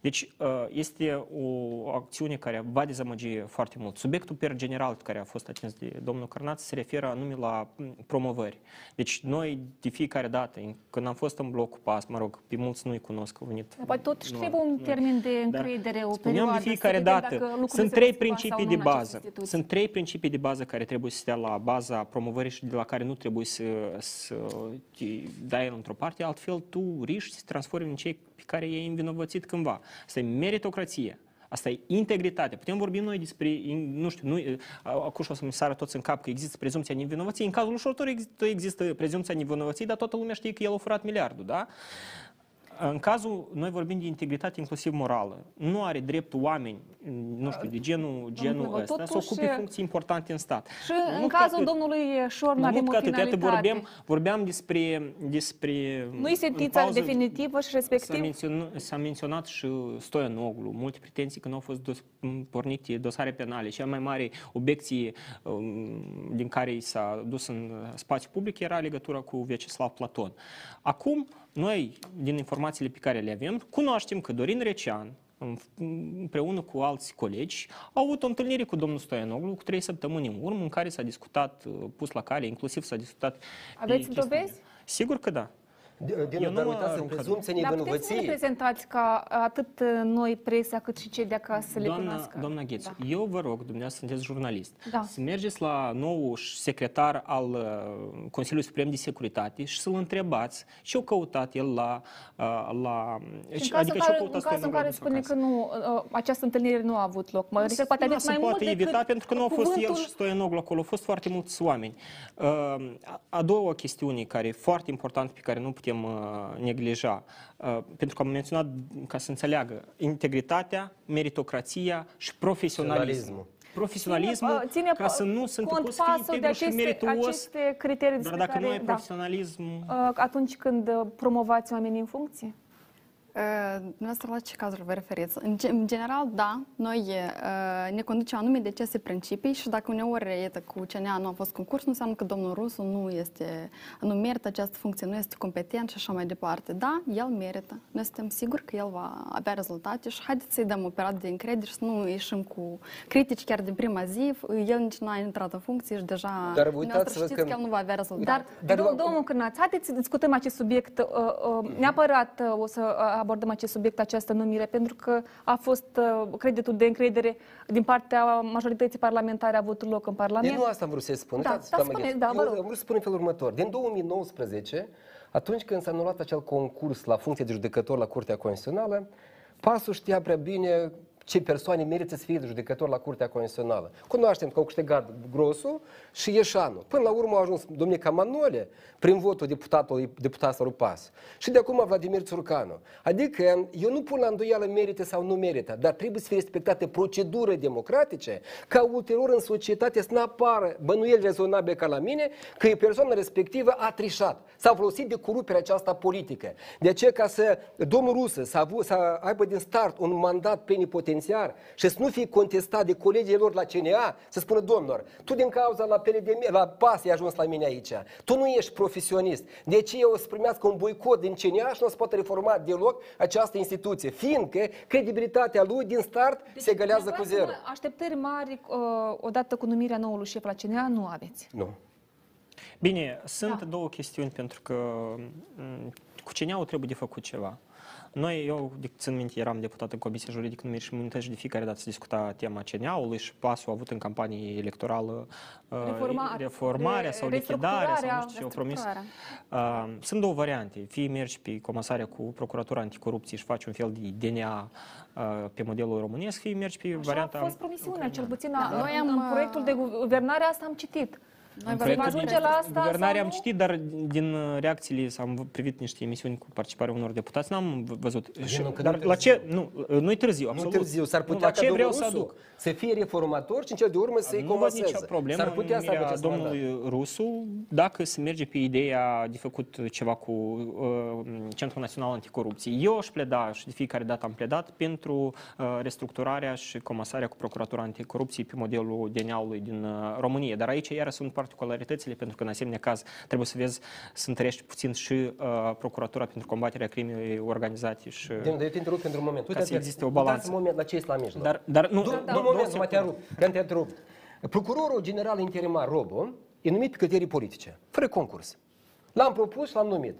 Deci uh, este o acțiune care va dezamăgi foarte mult. Subiectul per general care a fost atins de domnul Cărnaț se referă anume la m, promovări. Deci noi de fiecare dată, când am fost în blocul PAS, mă rog, pe mulți nu-i cunosc, au venit. Dar Poate totuși Nu, trebuie un nu. termen de Da. încredere, o Spuneam perioadă. de fiecare să vedem dată, dacă lucrurile sunt se trei vor schimba sau principii nu de în aceste bază. instituții. Sunt trei principii de bază care trebuie să stea la baza promovării și de la care nu trebuie să, să te dai într-o parte, altfel tu riști să te transformi în cei pe care i-ai învinovățit cândva. Asta e meritocrație. Asta e integritate. Putem vorbi noi despre, nu știu, nu, acum și o să mi sară toți în cap că există prezumția nevinovăției. În cazul ușorător există, există prezumția nevinovăției, dar toată lumea știe că el a furat miliardul, da? În cazul, noi vorbim de integritate inclusiv morală. Nu are dreptul oameni, nu știu, de genul, genul Domnule, ăsta, să totuși- ocupe funcții importante în stat. Și Nu în că cazul atât. domnului Șor nu Nu avem mult o că atât, iată, finalitate. vorbeam, vorbeam despre, despre... Nu e în sentința pauză definitivă și S-a respectiv menționat, s-a menționat și Stoianoglu, multe pretenții că nu au fost dos, m, pornite dosare penale. Cea mai mare obiecție um, din care i s-a dus în spațiu public era legătura cu Vyacheslav Platon. Acum, noi, din informațiile pe care le avem, cunoaștem că Dorin Recean, în- împreună cu alți colegi, au avut o întâlnire cu domnul Stoianoglu cu trei săptămâni în urmă, în care s-a discutat, uh, pus la cale, inclusiv s-a discutat... pe Aveți chestiunea. dovezi? Sigur că da. Din, Eu nu dar mă uitați, în arunc prezumția Dar puteți să ne nevinovăției, reprezentați ca atât noi, presa, cât și cei de acasă să le Doamna, cunoască. doamna Ghețu, Da. eu vă rog, dumneavoastră sunteți jurnalist, Da. să mergeți la nou secretar al uh, Consiliului Suprem de Securitate și să-l întrebați ce a căutat el la... uh, la Și în cazul, ce-a care, căutat în cazul în care Stoianoglu spune că nu, uh, această întâlnire nu a avut loc, mă refer, poate nu aveți se mai poate mult decât evita pentru că nu au fost el cuvântul- și Stoianoglu acolo, au fost foarte mulți oameni. Uh, a- A doua chestiune care e foarte importantă pe care nu putem uh, neglija, uh, pentru că am menționat ca să înțeleagă integritatea, meritocrația și profesionalismul. Profesionalismul. Profesionalismul, Ține, uh, ține ca să nu sunt cont pus să fie pasul de integru și aceste, merituos, aceste criterii dar despre dacă care, nu ai da, profesionalism, uh, atunci când uh, promovați oamenii în funcție? Uh, Dumneavoastră, la ce cazuri vă referiți? În, ge- în general, da, noi uh, ne conducem anume de aceste principii și dacă uneori, iată, cu CNA nu a fost concurs, nu înseamnă că domnul Rusu nu este, nu merită această funcție, nu este competent și așa mai departe. Da, el merită. Noi suntem siguri că el va avea rezultate și haideți să-i dăm o perioadă de încredere și să nu ieșim cu critici chiar din prima zi. El nici n-a intrat în funcție și deja Dar dumneavoastră uitați-vă știți că- că el nu va avea rezultate. Dar, Dar Dar eu- domnul Cârnaț, haideți să discutăm acest subiect. uh, uh, Neapărat uh, o să uh, abordăm acest subiect, această numire, pentru că a fost uh, creditul de încredere din partea majorității parlamentare a avut loc în Eu Parlament. nu asta am vrut să spun. Da, Uitați, da, doamnă spuneți, Ghețu, da, vă eu rog. am vrut să spun în felul următor. Din 2019, atunci când s-a anulat acel concurs la funcție de judecător la Curtea Constituțională, Pasul știa prea bine ce persoane merită să fie judecători la Curtea Constituțională. Cunoaștem că au câștigat Grosu și Ieșanu. Până la urmă a ajuns domnica Manole prin votul deputatului, deputatului PAS. Și de acum Vladimir Țurcanu. Adică eu nu pun la îndoială merită sau nu merită, dar trebuie să fie respectate proceduri democratice ca ulterior în societate să nu apară bănuieli rezonabile ca la mine că e persoana respectivă a trișat. S-a folosit de coruperea aceasta politică. De aceea ca să domnul Rusă să, avu, să aibă din start un mandat plenipotențiar și să nu fie contestat de colegii lor la CNA, să spună, domnilor, tu din cauza la PLD, la PAS ai ajuns la mine aici, tu nu ești profesionist, de ce o să primească un boicot din CNA și nu o să poată reforma deloc această instituție, fiindcă credibilitatea lui din start Deci, se egalează cu zero. Așteptări mari uh, odată cu numirea noului șef la CNA nu aveți. Nu. Bine, sunt da. două chestiuni pentru că m, cu CNA-ul trebuie de făcut ceva. Noi, eu de, țin minte, eram deputat în Comisia Juridică Numiri și Imunități și de fiecare dată se discuta tema CNA-ului și PAS-ul a avut în campanie electorală uh, Reforma- reformarea sau re- lichidarea sau nu restructurarea, știu ce au promis. restructurarea. Uh, sunt două variante. Fie mergi pe comasarea cu Procuratura Anticorupție și faci un fel de DNA uh, pe modelul românesc, fie mergi pe Așa varianta... a fost promisiunea, cel puțin Da, da, noi noi am, am, în uh, proiectul de guvernare asta am citit. Noi În vorbim Vom proiectul ajunge de la asta Guvernare sau am nu? citit, dar din uh, reacțiile, s- am privit niște emisiuni cu participarea unor deputați, n-am v- văzut. Și- încă dar nu la târziu. ce? Nu, uh, nu-i târziu, Nu absolut. târziu, s-ar Nu, putea la ca ce domnul vreau să Rusu aduc? să fie reformator și în cel de urmă să-i Nu văd comaseze. nicio problemă S-ar putea în să aibă numirea acest mandat. domnului Rusu dacă se merge pe ideea de făcut ceva cu uh, Centrul Național Anticorupție. Eu aș pleda și de fiecare dată am pledat pentru uh, restructurarea și comasarea cu Procuratura Anticorupție pe modelul DNA-ului din uh, România. Dar aici iară sunt particularitățile pentru că în asemenea caz trebuie să vezi să întărești puțin și uh, Procuratura pentru combaterea crimei organizate și... Din, eu te întrerup pentru un moment. Ca să Uite-te, existe o uitați balanță. un moment la ce este la mijloc. Dar, dar nu, Nu, da, nu moment, mă te întrerup. Că te întrerup. Procurorul general interimar Robo e numit pe criterii politice, fără concurs. L-am propus și l-am numit.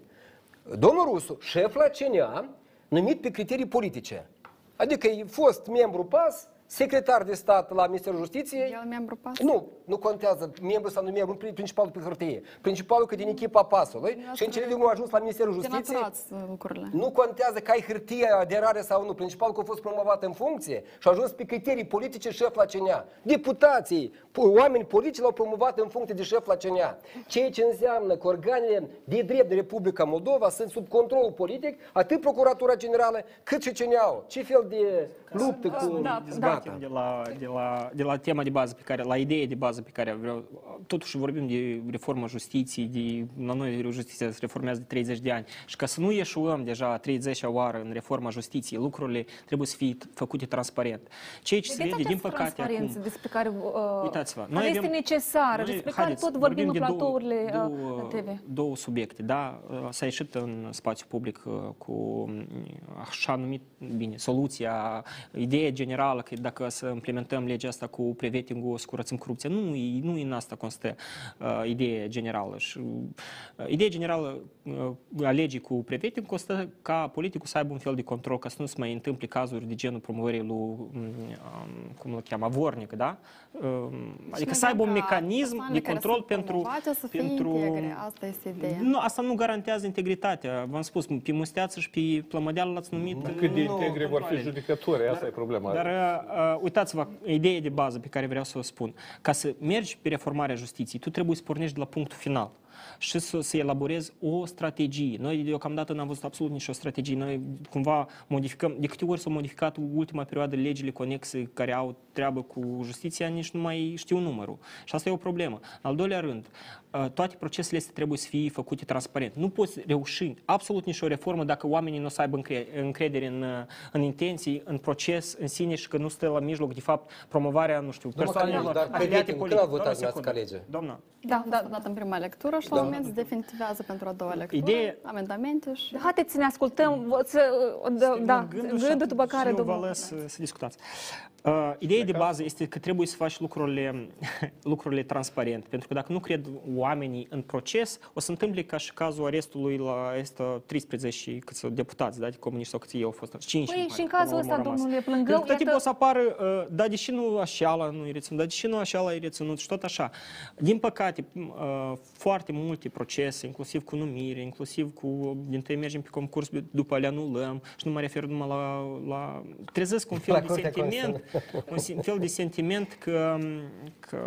Domnul Rusu, șef la CNA, numit pe criterii politice. Adică e fost membru PAS, secretar de stat la Ministerul Justiției. El membru PAS? Nu, nu contează membru sau nu membru, principalul pe hârtie. Principalul că din echipa PAS-ului și în cele din urmă a ajuns la Ministerul Justiției. Denaturați uh, lucrurile. Nu contează că ai hârtie, aderare sau nu. Principalul că a fost promovat în funcție și a ajuns pe criterii politice șef la CNA. Deputații, po- oameni politici l-au promovat în funcție de șef la CNA. Ceea ce înseamnă că organele de drept de Republica Moldova sunt sub controlul politic, atât Procuratura Generală cât și CNA-ul. Ce fel de luptă cu... da, dezbatem de la, de, la, de la tema de bază pe care, la ideea de bază pe care vreau, totuși vorbim de reforma justiției, de, la noi justiția se reformează de 30 de ani și ca să nu ieșuăm deja a 30 oară în reforma justiției, lucrurile trebuie să fie făcute transparent. Ceea ce se Vedeți vede, din această păcate, transparență acum, despre care uh, Uitați-vă, care este necesară, noi- despre care haideți, tot vorbim în de două- platourile uh, două, TV. două subiecte, da? Uh, S-a ieșit în spațiu public uh, cu mm, așa numit, bine, soluția, ideea generală că dacă să implementăm legea asta cu prevetingul, o să curățăm corupția. Nu, e- nu în asta constă uh, ideea generală. Și, uh, ideea generală uh, a legii cu preveting constă ca politicul să aibă un fel de control, ca să nu se mai întâmple cazuri de genul promovării lui, um, cum îl cheamă, Vornic, da? Um, adică să aibă un mecanism de control pentru... să fie pentru integre, asta este ideea. nu, asta nu garantează integritatea. V-am spus, pe Musteață și pe Plămădeală l-ați numit... Cât de nu, integre vor fi controle. judecători, asta e problema. Dar uh, uitați-vă, ideea de bază pe care vreau să o spun. Ca să mergi pe reformarea justiției, tu trebuie să pornești de la punctul final și să, să elaborezi o strategie. Noi deocamdată n-am văzut absolut nicio strategie. Noi cumva modificăm, de câte ori s-au modificat ultima perioadă legile conexe care au treabă cu justiția, nici nu mai știu numărul. Și asta e o problemă. În al doilea rând, uh, toate procesele astea trebuie să fie făcute transparent. Nu poți reuși absolut nicio reformă dacă oamenii nu o să aibă încre- încredere în, uh, în intenții, în proces în sine și că nu stă la mijloc, de fapt, promovarea, nu știu, Domnul persoanelor Calin, dar afiliate prieten, când politice. a votat Doamna, dumneavoastră secundă. ca lege? Doamna, Da, da, dat în prima lectură și la Da. un moment se definitivează pentru a doua lectură. Ideea- Amendamente și... Haideți să ne ascultăm, vă- să, da, da, gândul și gândul după atunci care eu vă domnul... las să, să discutați. Uh, ideea de bază este că trebuie să faci lucrurile, lucrurile transparent, pentru că dacă nu cred oamenii în proces, o să întâmple ca și cazul arestului la este 13 câți deputați, da, de comuniști sau câți ei au fost, 5 Păi și în cazul ăsta, domnule Plângău, Pentru că tot timpul iată- o să apară, uh, da, deși nu așa nu e reținut, da, deși nu așa e reținut și tot așa. Din păcate, uh, foarte multe procese, inclusiv cu numire, inclusiv cu din tăi mergem pe concurs, după le anulăm și nu mă refer numai la... la trezesc un fel La de Curtea sentiment, un si- fel de sentiment că, că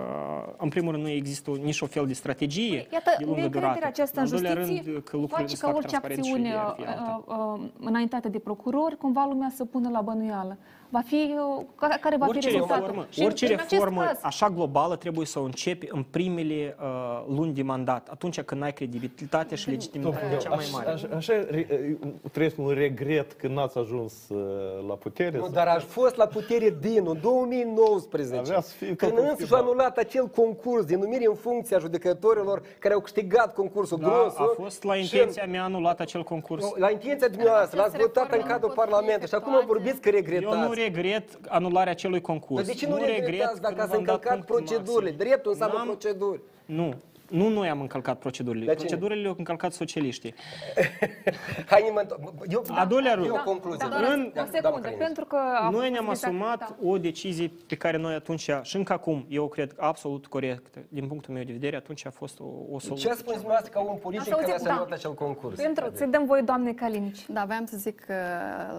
în primul rând nu există o- nici o fel de strategie Păi, Iată, de lungă neîncrederea durată. aceasta în în al doilea justiție rând, că lucrurile face se ca fac orice transparent și acțiune iar fi alta. uh, uh, înaintată de procurori, cumva lumea să pună la bănuială. Va fi, uh, ca- care va fi orice rezultatul? reformă, Și în- orice în acest reformă caz, așa globală trebuie să o începi în primele uh, luni de mandat, atunci când ai credibilitate și legitimitate cea mai mare. Așa, așa re- trăiesc un regret că n-ați ajuns uh, la putere. Nu, sau- dar aș fost la putere din în 2019, Avea să fie când totul însă și-a schimbat. anulat acel concurs de numire în funcția judecătorilor care au câștigat concursul Da, gros. a fost la intenția mea anulat acel concurs. La intenția dumneavoastră, l-ați Aceste votat în reforme cadrul nu pot fi Parlamentului și acum efectuate. vorbiți că regretați. Eu nu regret anularea acelui concurs. Dar de ce nu, regretați dacă că ați v-am dat încălcat punctul procedurile? maxim. Dreptul înseamnă N-am- proceduri. Nu. Nu noi am încălcat procedurile. Dar cine? Procedurile le-au încălcat socialiștii. Hai, nimeni... Eu, A doilea rând. Eu o concluzie. da, În- o doamnă secundă, Călinici. pentru că... a Noi fost ne-am vizat- asumat da. o decizie pe care noi atunci, și încă acum, eu cred absolut corectă. Din punctul meu de vedere, atunci a fost o, o soluție. Ce spuneți dumneavoastră ca un politic Să care auziți, a semnat da. acel concurs? Pentru, să dăm voie doamne Calinici. Da, voiam să zic că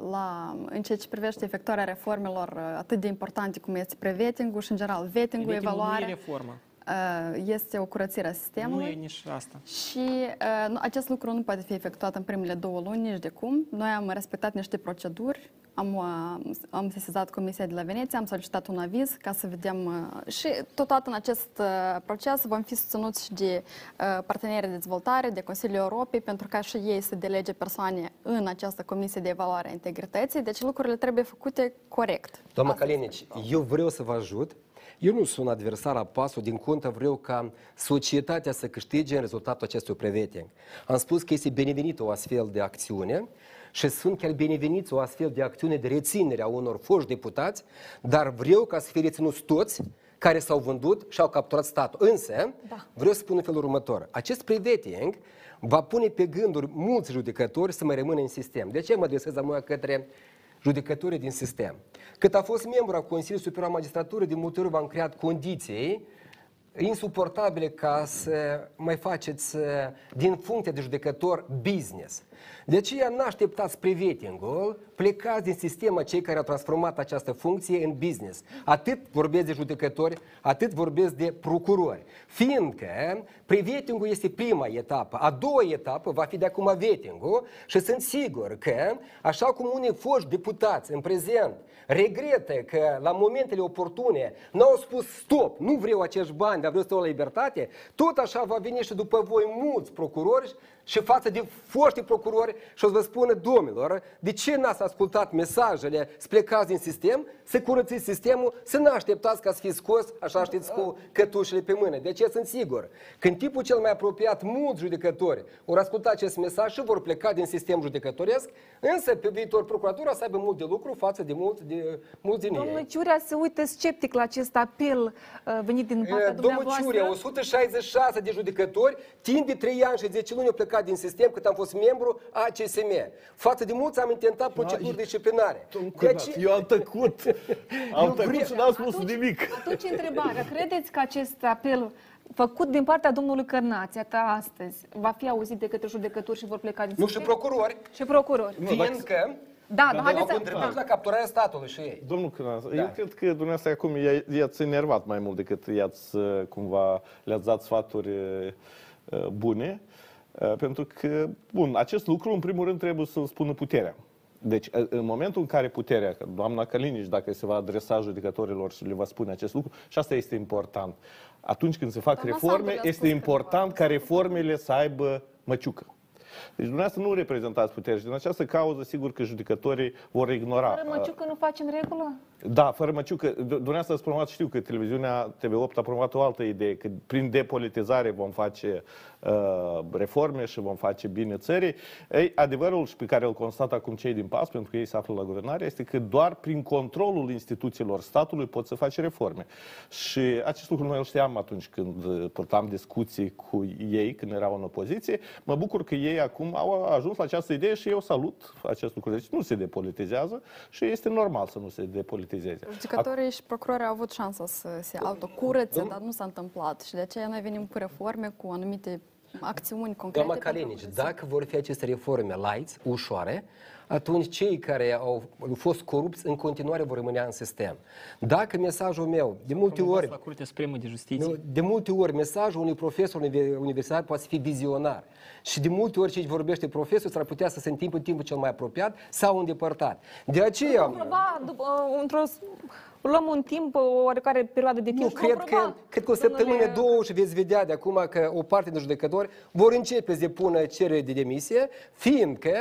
la, în ceea ce privește efectuarea reformelor uh, atât de importante cum este prevetingul și, în general, vetingul, Vetingul nu e evaluarea, reformă. Uh, este o curățire a Nu sistemului. e nici asta. Și uh, nu, acest lucru nu poate fi efectuat în primele două luni, nici de cum. Noi am respectat niște proceduri, am, uh, am sesizat Comisia de la Veneția, am solicitat un aviz ca să vedem uh, și totodată în acest uh, proces vom fi susținuți și de uh, parteneri de dezvoltare, de Consiliul Europei, pentru ca și ei să delege persoane în această Comisie de Evaluare a Integrității, deci lucrurile trebuie făcute corect. Doamna Asta Calinici, eu vreau să vă ajut. Eu nu sunt adversar al PAS-ul, din contă vreau ca societatea să câștige în rezultatul acestui preveting. Am spus că este binevenită o astfel de acțiune și sunt chiar bineveniți o astfel de acțiune de reținere a unor foști deputați, dar vreau ca să fie reținuți toți care s-au vândut și au capturat statul. Însă, Da. vreau să spun în felul următor. Acest preveting va pune pe gânduri mulți judecători să mai rămână în sistem. De ce mă adresez acum către judecătorii din sistem? Cât a fost membru al Consiliului Superior al Magistraturii, de multe ori v-am creat condiții insuportabile ca să mai faceți uh, din funcția de judecător business. De aceea nu așteptați prevetingul, plecați din sistem cei care au transformat această funcție în business. Atât vorbesc de judecători, atât vorbesc de procurori. Fiindcă prevetingul este prima etapă, a doua etapă va fi de acum vetingul și sunt sigur că, așa cum unii foști deputați în prezent regretă că la momentele oportune n-au spus stop, nu vreau acești bani, dar vreau să stau la libertate, tot așa va veni și după voi mulți procurori și față de foști procurori și o să vă spună, domnilor, de ce n-ați ascultat mesajele să plecați din sistem, să curățiți sistemul, să nu așteptați ca să fiți scos, așa știți, cu cătușele pe mână. De ce sunt sigur că în tipul cel mai apropiat, mulți judecători vor asculta acest mesaj și vor pleca din sistem judecătoresc, însă pe viitor procuratura să aibă mult de lucru față de mulți, de, mulți din Domnul ei. Ciurea se uită sceptic la acest apel uh, venit din partea E, Domnul dumneavoastră. Ciurea, 166 de judecători, timp de 3 ani și 10 luni au plecat din sistem cât am fost membru a CSM. Față de mulți am intentat proceduri disciplinare. De aceea- Eu am tăcut. Am Eu tăcut vreau- și n-am spus Atunci- nimic. Atunci întrebarea, credeți că acest apel făcut din partea domnului Cărnația ta astăzi va fi auzit de către judecători și vor pleca din Nu și sistem? procurori, Și procurori. fiindcă Da, da, au haideți să... contribuit la capturarea statului și ei. Domnul Cănas, Da. eu cred că dumneavoastră acum i- i-ați enervat mai mult decât i-ați uh, cumva le-ați dat sfaturi uh, bune. Uh, Pentru că, bun, acest lucru în primul rând trebuie să-l spună puterea. Deci, uh, în momentul în care puterea, că doamna Calinici, dacă se va adresa judecătorilor și le va spune acest lucru, și asta este important, atunci când se fac Doamna reforme, Sandu le-a este spus important câteva ca reformele să aibă măciucă. Deci dumneavoastră nu reprezentați puterea și din această cauză, sigur că judecătorii vor ignora. Fără măciucă nu facem regulă? Da, fără măciucă. D- Dumneavoastră ați promovat, știu că televiziunea TV8 a promovat o altă idee, că prin depolitizare vom face uh, reforme și vom face bine țării. Ei, adevărul și pe care îl constată acum cei din PAS, pentru că ei se află la guvernare, este că doar prin controlul instituțiilor statului pot să face reforme. Și acest lucru noi îl știam atunci când uh, purtam discuții cu ei, când erau în opoziție. Mă bucur că ei acum au ajuns la această idee și eu salut acest lucru. Deci nu se depolitizează și este normal să nu se depolitizeze. Judecătorii și procurorii au avut șansa să se autocurățe, dar nu s-a întâmplat. Și de aceea noi venim cu reforme, cu anumite acțiuni concrete. Doamna pentru Calinici, progres. dacă vor fi aceste reforme light, ușoare, atunci cei care au fost corupți în continuare vor rămâne în sistem. Dacă mesajul meu, de multe ori, la Curtea Supremă de Justiție. nu, de multe ori mesajul unui profesor univer- universitar poate să fie vizionar. Și de multe ori ce vorbește profesorul s-ar putea să se întâmple în timpul cel mai apropiat sau îndepărtat. De aceea... Promova, după, într-o, luăm un timp, o oarecare perioadă de timp Nu, și cred vom că, promova, cred că o săptămână, domnule- două și veți vedea de acum că o parte din judecători vor începe să depună cerere de demisie, fiindcă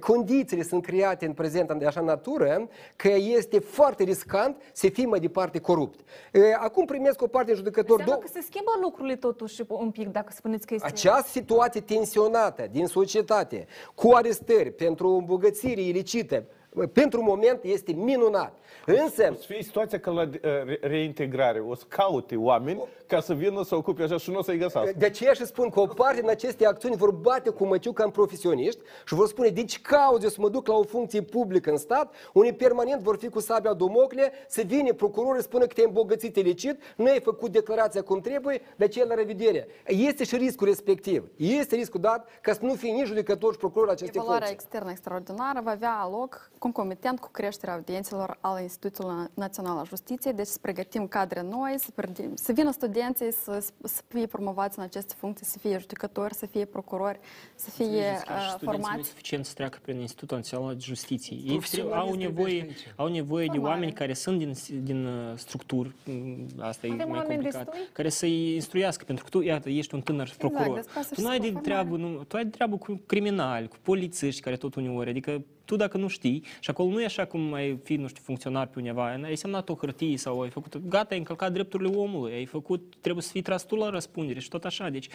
condițiile sunt create în prezent de așa natură că este foarte riscant să fii mai departe corupt. E, Acum primesc o parte din judecători... Înseamnă două- că se schimbă lucrurile totuși un pic, dacă spuneți că este... Această situație tensionată din societate, cu arestări pentru îmbogățire ilicită, pentru moment este minunat. Însă, O să fie situația ca la uh, re- reintegrare. O să caute oameni ca să vină să ocupe așa și nu o să-i găsească. De aceea și spun că o parte din aceste acțiuni vor bate cu măciuca în profesioniști și vor spune, deci cauze să mă duc la o funcție publică în stat, unii permanent vor fi cu sabia Domocle, să vine procurorul spune că te-ai îmbogățit ilicit, nu ai făcut declarația cum trebuie, de aceea la revedere. Este și riscul respectiv. Este riscul dat ca să nu fie nici judecător și procuror la aceste Evaluarea funcții. externă extraordinară va avea loc concomitent cu creșterea audiențelor al Institutului Național al Justiției, deci să pregătim cadre noi, să, pregătim, să vină studenții să, să fie promovați în aceste funcții, să fie judecători, să fie procurori, să fie Înțelegeți că și uh, studenții nu e formați. suficient să treacă prin Institutul Național de Justiție. Ei trebuie- Profesionalism au trebuie nevoie, aici. au nevoie de Formare. oameni care sunt din, din uh, structuri, mm, asta Avem e mai oameni complicat, destui? care să-i instruiască, pentru că tu, iată, ești un tânăr procuror. despre asta tu și nu ai de spun, treabă, nu, tu ai de treabă cu criminali, cu polițiști care tot uneori, adică tu dacă nu știi, și acolo nu e așa cum ai fi, nu știu, funcționar pe undeva, ai semnat o hârtie sau ai făcut, gata, ai încălcat drepturile omului, ai făcut, trebuie să fii tras tu la răspundere și tot așa. Deci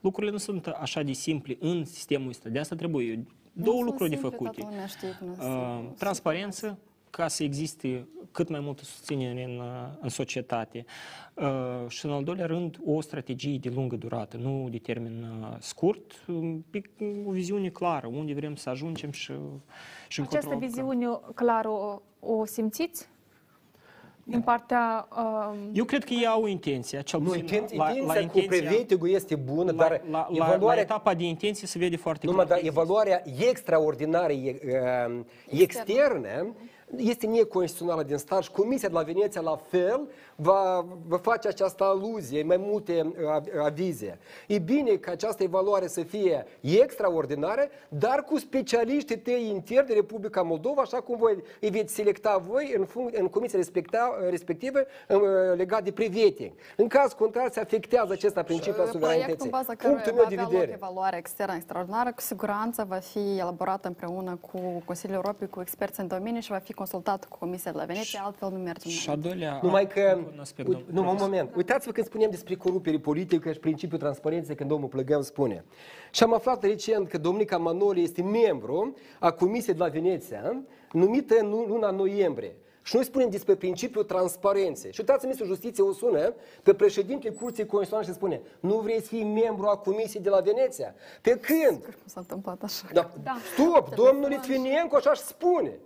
lucrurile nu sunt așa de simple în sistemul ăsta. De asta trebuie două sunt lucruri de simple, făcute. toată lumea știe cum să- Uh, transparență, ca să existe cât mai multă susținere în, uh, în societate. Uh, și în al doilea rând, o strategie de lungă durată, nu de termen uh, scurt, un pic, o viziune clară, unde vrem să ajungem și, și Această încotro- viziune clară o, o simțiți? Din partea... Um, Eu cred că ei au intenția, cel Nu, puțin inten- la, la, intenția cu preventivul este bună, la, dar la, la, la evaluarea etapa de intenție se vede foarte Nu, clar. mă, dar evaluarea extraordinară e, uh, externă este neconstituțională din stat și Comisia de la Veneția la fel va, va face această aluzie, mai multe uh, avize. E bine ca această evaluare să fie extraordinară, dar cu specialiștii tăi interni de Republica Moldova, așa cum voi îi veți selecta voi în, func- în comisia respecta, respectivă uh, legat de preveting. În caz contrar, se afectează acesta principiul Proiectul în suveranității. baza Punctul căruia meu va de avea loc vedere. evaluarea externă extraordinară, cu siguranță va fi elaborată împreună cu Consiliul Europei, cu experți în domeniu și va fi consultat cu Comisia de la Veneția, altfel nu mergem. Și a doilea, Numai că, încă un aspect, uite, domnul nu, un profesor. moment, uitați-vă când spunem despre corupere politică și principiul transparenței, când domnul Plăgău spune. Și am aflat recent că domnica Manoli este membru a Comisiei de la Veneția, numită în lu- luna noiembrie. Și noi spunem despre principiul transparenței. Și uitați ministrul Justiției o sună pe președintele Curții Constituționale și spune nu vrei să fii membru a Comisiei de la Veneția? Pe când? Cum s-a întâmplat așa? Da. Stop, domnul Litvinenko așa și spune.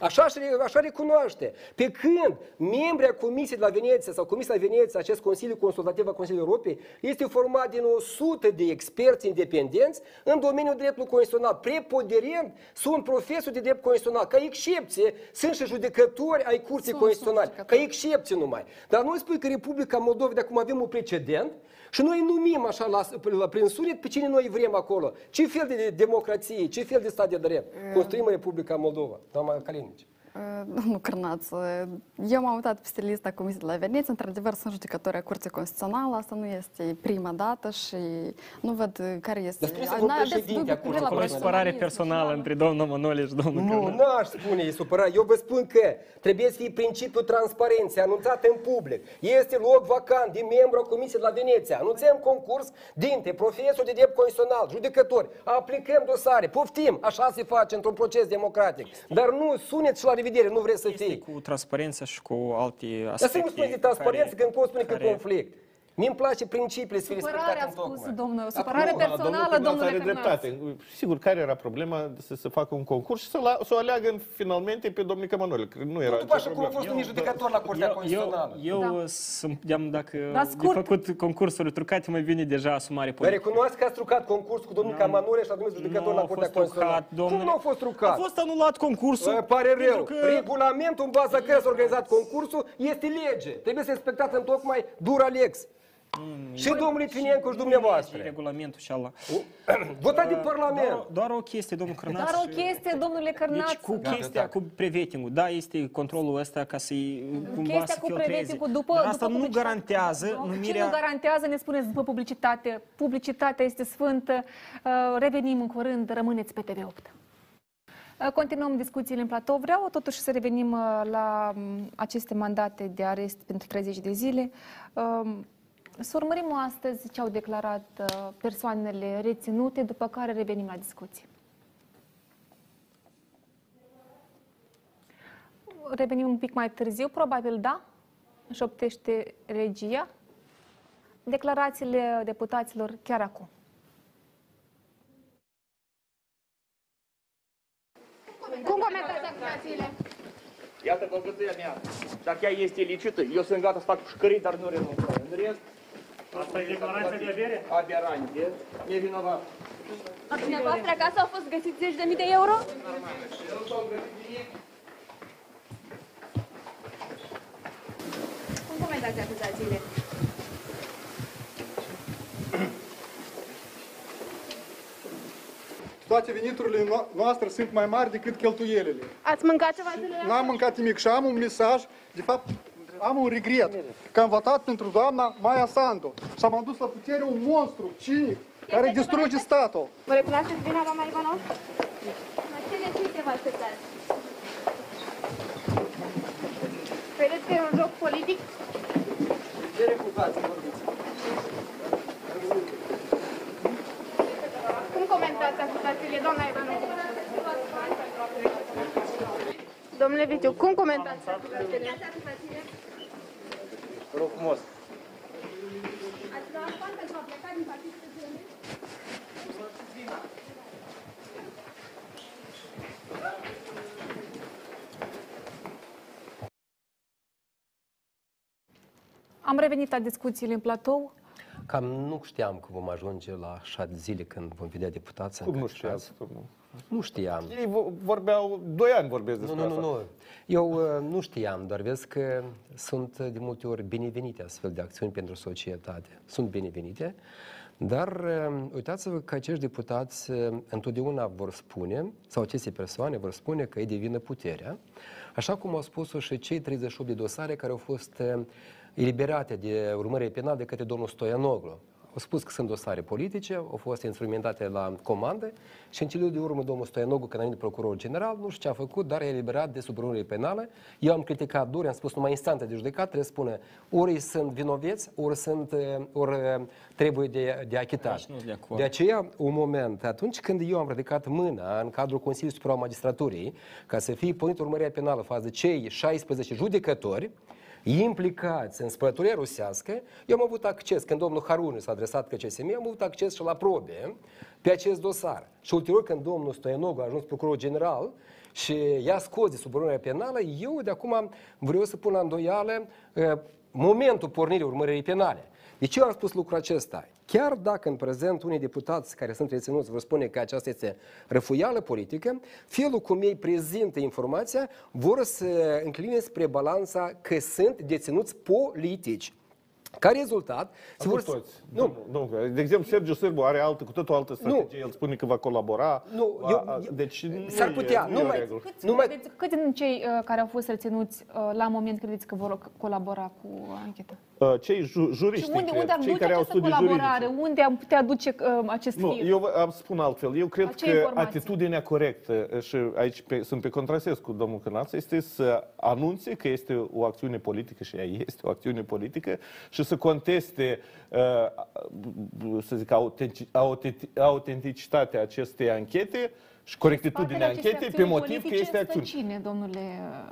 Așa, și- așa recunoaște. Pe când membrii Comisiei de la Veneția sau Comisia de la Veneția, acest Consiliu Consultativ al Consiliului Europei, este format din 100 de experți independenți în domeniul dreptului constituțional. Preponderent sunt profesori de drept constituțional. Ca excepție sunt și judecători ai Curții Sunt, Constituționale. sunt Ca excepție numai. Dar noi spui că Republica Moldova de acum avem un precedent și noi numim așa la, la, prin sunet pe cine noi vrem acolo. Ce fel de democrație, ce fel de stat de drept construim Republica Moldova? Doamna Calinici. Uh, Domnul Cârnaț, uh, eu m-am uitat peste lista Comisiei de la Veneția, într-adevăr sunt judecători a Curții Constituționale, asta nu este prima dată și nu văd uh, care este... Dar spuneți-vă un N-aveți președinte dubii a cu Curții privire la O supărare profesionalism, personală da. între domnul Manole și domnul Nu, Cârnaț. n-aș spune, e supărat. Eu vă spun că trebuie să fie principiul transparenței anunțat în public. Este loc vacant de membru a Comisiei de la Veneția. Anunțăm concurs dintre profesori de drept constituțional, judecători, aplicăm dosare, poftim, așa se face într-un proces democratic. Dar nu suneți și la revedere, nu vreți să Este fii. cu transparența și cu alte aspecte. Dar să nu spuneți de transparență care- când pot spune că care- conflict. Mie îmi place principiile să fie Supărare respectate a în spus tocmai. domnul, supărare Nu, da, personală, Cârnaț domnule are Cârnaț. dreptate. Sigur, care era problema să se facă un concurs și să, la, să o aleagă în, finalmente pe domnul Cămănole? Că nu era Nu, după nicio așa cum a problemă. fost un judecător la Curtea Eu, Constituțională. eu, eu sunt, de dacă Da, de scurt. făcut concursuri trucate, mai vine deja asumare Vă politică. recunoați că ați trucat concurs cu domnul Camanure și a numit judecător Nu la a Curtea fost Constituțională. trucat, domnule. Cum nu a fost A trucat? fost anulat concursul. Îmi pare pentru rău. Că... Regulamentul în baza căruia s-a organizat concursul este lege. Trebuie să respectați în tocmai dura lex. Și domnul Litvinencu și dumneavoastră. Și regulamentul și ala. Votat de Doar, Parlament. doar o chestie, domnul Cârnaț. Doar o chestie, domnule Cărnaț. Deci cu chestia, cu prevetingul, da, este controlul ăsta ca să-i cumva Chestia să cu filtreze. preventivul după, Dar după asta nu publicitate. garantează Ce numirea... nu garantează, ne spuneți după publicitate. Publicitatea este sfântă. Uh, Revenim în curând, rămâneți pe TV8. Uh, Continuăm discuțiile în platou. Vreau totuși să revenim uh, la um, aceste mandate de arest pentru 30 de zile. Um, Să urmărim astăzi ce au declarat uh, persoanele reținute, după care revenim la discuție. Revenim un pic mai târziu, probabil da, șoptește regia. Declarațiile deputaților chiar acum. Cum comentați acuzațiile? Iată băgătuia mea. Dacă ea este licită, eu sunt gata să fac pușcării, dar nu renunț. În rest... Asta e declarația de avere? Aberante. Nevinovat. La dumneavoastră acasă au fost găsiți zeci de mii de euro? Cum comentați acuzațiile? Toate veniturile no- noastre sunt mai mari decât cheltuielile. Ați mâncat ceva zilele N-am mâncat nimic și am un mesaj, de fapt am un regret, că am votat pentru doamna Maia Sandu și am adus la putere un monstru cinic care distruge statul. Vă recunoașteți vina, doamna Ivanov? La ce decizie vă așteptați? Credeți că e un joc politic? Cum comentați acuzațiile, doamna Ivanov? Domnule Viciu, cum comentați acuzațiile? Vă rog frumos. Ați luat bani pentru a pleca din partidul de Zionist? Am revenit la discuțiile în platou. Cam nu știam că vom ajunge la așa zile când vom vedea deputații Cum nu încadrați. știați? domnul? Nu știam. Ei vo- vorbeau, doi ani vorbesc Nu, despre nu, nu, asta. nu. Eu uh, nu știam, doar vezi că sunt uh, de multe ori binevenite astfel de acțiuni pentru societate. Sunt binevenite, dar uh, uitați-vă că acești deputați uh, întotdeauna vor spune, sau aceste persoane vor spune că îi devină puterea, așa cum au spus-o și cei 38 de dosare care au fost uh, eliberate de urmărire penală de către domnul Stoianoglu. Au spus că sunt dosare politice, au fost instrumentate la comandă și în cele de urmă domnul Stoianogu, când a venit procuror general, nu știu ce a făcut, dar a eliberat de sub urmărire penală. Eu am criticat dur, am spus numai instanța de judecat trebuie să spună ori sunt vinoveți, ori, sunt, eh, ori eh, trebuie de, de achitat. Aici nu sunt de acord. De aceea, un moment, atunci când eu am ridicat mâna în cadrul Consiliului Superior al Magistraturii ca să fie pornit urmărirea penală față de cei 16 judecători, implicați în spălătoria rusească, eu am avut acces, când domnul Haruni s-a adresat că CSM, am avut acces și la probe pe acest dosar. Și ulterior, când domnul Stoianogu a ajuns procuror general și i-a scos de sub urmărirea penală, eu de acum vreau să pun la îndoială uh, momentul pornirii urmăririi penale. De ce eu am spus lucrul acesta? Chiar dacă în prezent unii deputați care sunt reținuți vor spune că aceasta este răfuială politică, felul cum ei prezintă informația vor să încline spre balanța că sunt deținuți politici. Ca rezultat, se Nu vor... toți. Nu. nu. De exemplu, Sergiu Sârbu are altă, cu totul altă strategie. El spune că va colabora. Nu, A- eu- a- deci nu s-ar e- putea, nu, nu e mai- o regulă. Câți, credeți, câți din cei uh, care au fost reținuți uh, la moment credeți că vor colabora cu ancheta? Uh, Cei ju- Și juriști, unde, cred, unde ar cei duce care au această studii colaborare? juridice. Unde am putea duce uh, acest Nu, fir? eu vă- am spun altfel. Eu cred Ce că informații? atitudinea corectă, și aici pe, sunt pe contrasens cu domnul Cârnaț, este să anunțe că este o acțiune politică și ea este o acțiune politică și să conteste, uh, să zic, autentici- autenti- autenticitatea acestei anchete și corectitudinea Spatele acestei anchetei pe acțiuni motiv că politice este stă acțiune. Cine, domnule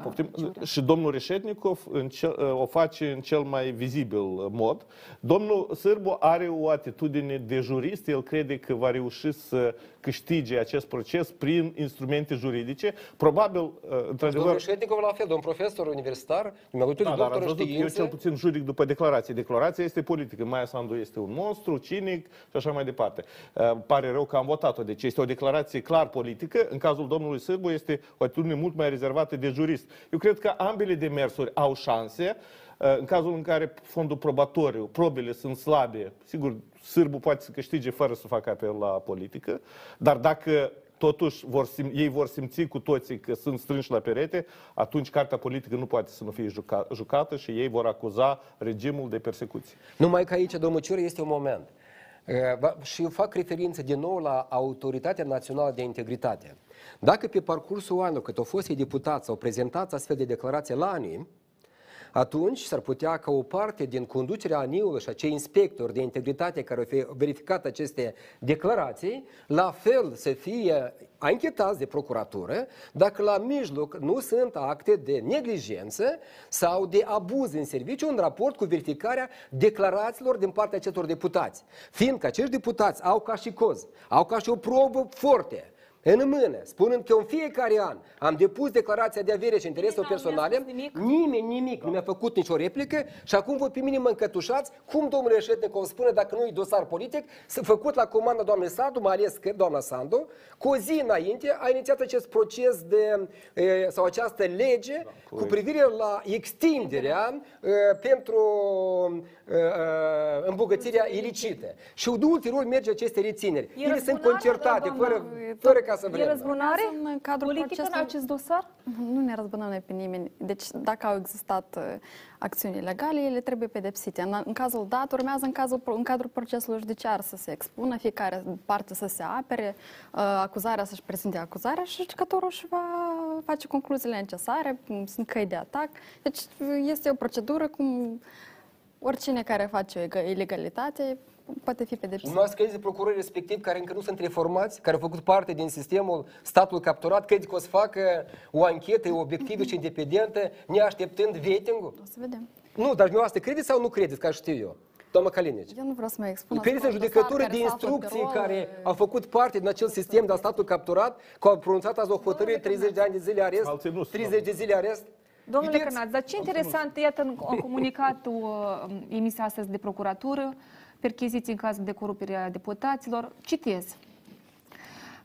Poftim? Ciurea? Și domnul Reșetnikov în cel, o face în cel mai vizibil mod. Domnul Sârbu are o atitudine de jurist, el crede că va reuși să câștige acest proces prin instrumente juridice. Probabil, uh, Domnul într-adevăr, Șetnikov la fel, domn profesor universitar, mi-a da, dar am doctor în văzut, eu științe. cel puțin juridic după declarație. Declarația este politică. Maia Sandu este un monstru, cinic și așa mai departe. Uh, pare rău că am votat-o. Deci este o declarație clar politică. În cazul domnului Sârbu este o atitudine mult mai rezervată de jurist. Eu cred că ambele demersuri au șanse. Uh, În cazul în care fondul probatoriu, probele sunt slabe, sigur, Sârbu poate să câștige fără să facă apel la politică, dar dacă totuși vor sim, ei vor simți cu toții că sunt strânși la perete, atunci cartea politică nu poate să nu fie juca, jucată și ei vor acuza regimul de persecuție. Numai că aici, domnul Ciură, este un moment. Uh, va- Și eu fac referință din nou la Autoritatea Națională de Integritate. Dacă pe parcursul anului, cât au fost ei deputați, au prezentat astfel de declarație la ANI, atunci s-ar putea ca o parte din conducerea ANI-ului și acei inspectori de integritate care au fi- verificat aceste declarații, la fel să fie anchetați de procuratură dacă la mijloc nu sunt acte de neglijență sau de abuz în serviciu în raport cu verificarea declarațiilor din partea acestor deputați. Fiindcă acești deputați au ca și coz, au ca și o probă forte, în mână, spunând că în fiecare an am depus declarația de avere și interesul personale, nimeni nimic nu mi-a făcut nicio replică și acum voi pe mine mă încătușați, cum domnule Șetnicov spune, dacă nu e dosar politic, să făcut la comanda doamnei Sandu, mai ales că doamna Sandu, cu o zi înainte a inițiat acest proces de, e, sau această lege cu privire la extinderea e, pentru e, e, îmbogățirea ilicită. Și ulterior merge aceste rețineri. E Ele sunt răzbunare, concertate, doamna? fără, fără ca să E vrem. răzbunare În cadrul politică în procesului- acest dosar? Nu ne răzbunăm noi pe nimeni. Deci, dacă au existat uh, acțiuni ilegale, ele trebuie pedepsite. În, în cazul dat, urmează în, cazul, în cadrul procesului judiciar să se expună, fiecare parte să se apere, uh, acuzarea să-și prezinte acuzarea și judecătorul își va face concluziile necesare, cum sunt căi de atac. Deci, este o procedură cum oricine care face o ega- ilegalitate poate fi pedepsit. Nu ați crezut procurorii respectiv care încă nu sunt reformați, care au făcut parte din sistemul statul capturat, crede că o să facă o anchetă obiectivă și independentă, neașteptând vetingul? O să vedem. Nu, dar dumneavoastră credeți sau nu credeți, ca știu eu? Doamna Calinici. Eu nu vreau să mă expun. Credeți în asupra judecători dosar de care s-a aflat pe instrucții rol, care au făcut parte din acel sistem de statul capturat, că au pronunțat azi o hotărâre 30 de ani de zile arest, 30 de zile arest? Domnule Vedeți? Cărnaț, dar ce interesant, iată, în în comunicatul uh, emis astăzi de procuratură, percheziții în cazul de corupere a deputaților, citez.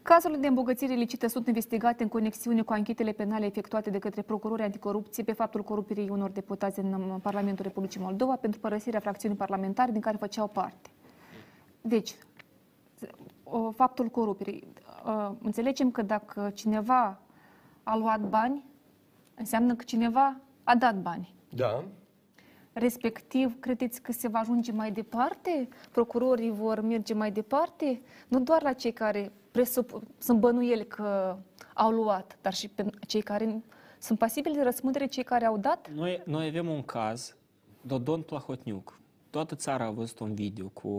Cazurile de îmbogățire ilicită sunt investigate în conexiune cu anchetele penale efectuate de către procurori anticorupție pe faptul corupirii unor deputați în um, Parlamentul Republicii Moldova pentru părăsirea fracțiunii parlamentare din care făceau parte. Deci, o- faptul corupirii. Uh, Înțelegem că dacă cineva a luat bani, înseamnă că cineva a dat bani. Da. Respectiv, credeți că se va ajunge mai departe? Procurorii vor merge mai departe? Nu doar la cei care presup- sunt bănuieli că au luat, dar și pe cei care sunt pasibili de răspundere, cei care au dat? Noi, noi avem un caz, Dodon Plahotniuc. Toată țara a văzut un video cu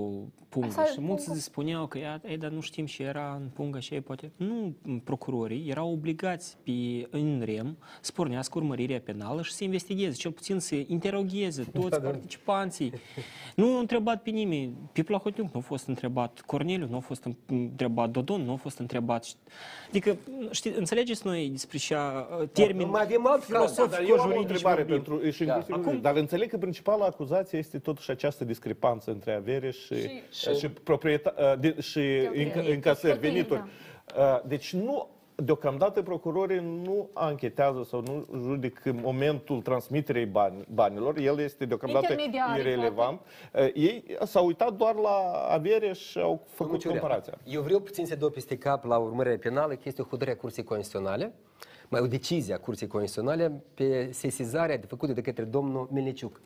Punga Asta- și mulți se spuneau că ea, ei, dar nu știm și era în Punga și ei poate... Nu, procurorii erau obligați pe, în rem să pornească urmărirea penală și să investigheze, cel puțin să interogheze toți Da, da. participanții. Nu a întrebat pe nimeni. Pe Plahotniuc nu a fost întrebat Corneliu, nu a fost întrebat Dodon, nu a fost întrebat... Adică, știi, înțelegeți noi despre ce termen mai avem alt caz. Da, dar eu am o filosofico-juridic întrebare vorbim. pentru, și Da. inclusiv Acum, Acum, dar înțeleg că principala acuzație este totuși această discrepanță între avere și, Și- și, și, proprieta, de, și înca, încasări, venituri. Uh, Deci nu, deocamdată procurorii nu anchetează sau nu judic în momentul transmiterei bani, banilor. El este deocamdată Intermediarii, irelevant. Uh, Ei s-au uitat doar la avere și au făcut Domnul Ciurea, comparația. Eu vreau puțin să dau peste cap la urmărirea penală, că este o hotărâre a Curții Constituționale, mai o decizie a Curții Constituționale pe sesizarea de făcută de către domnul Melniciuc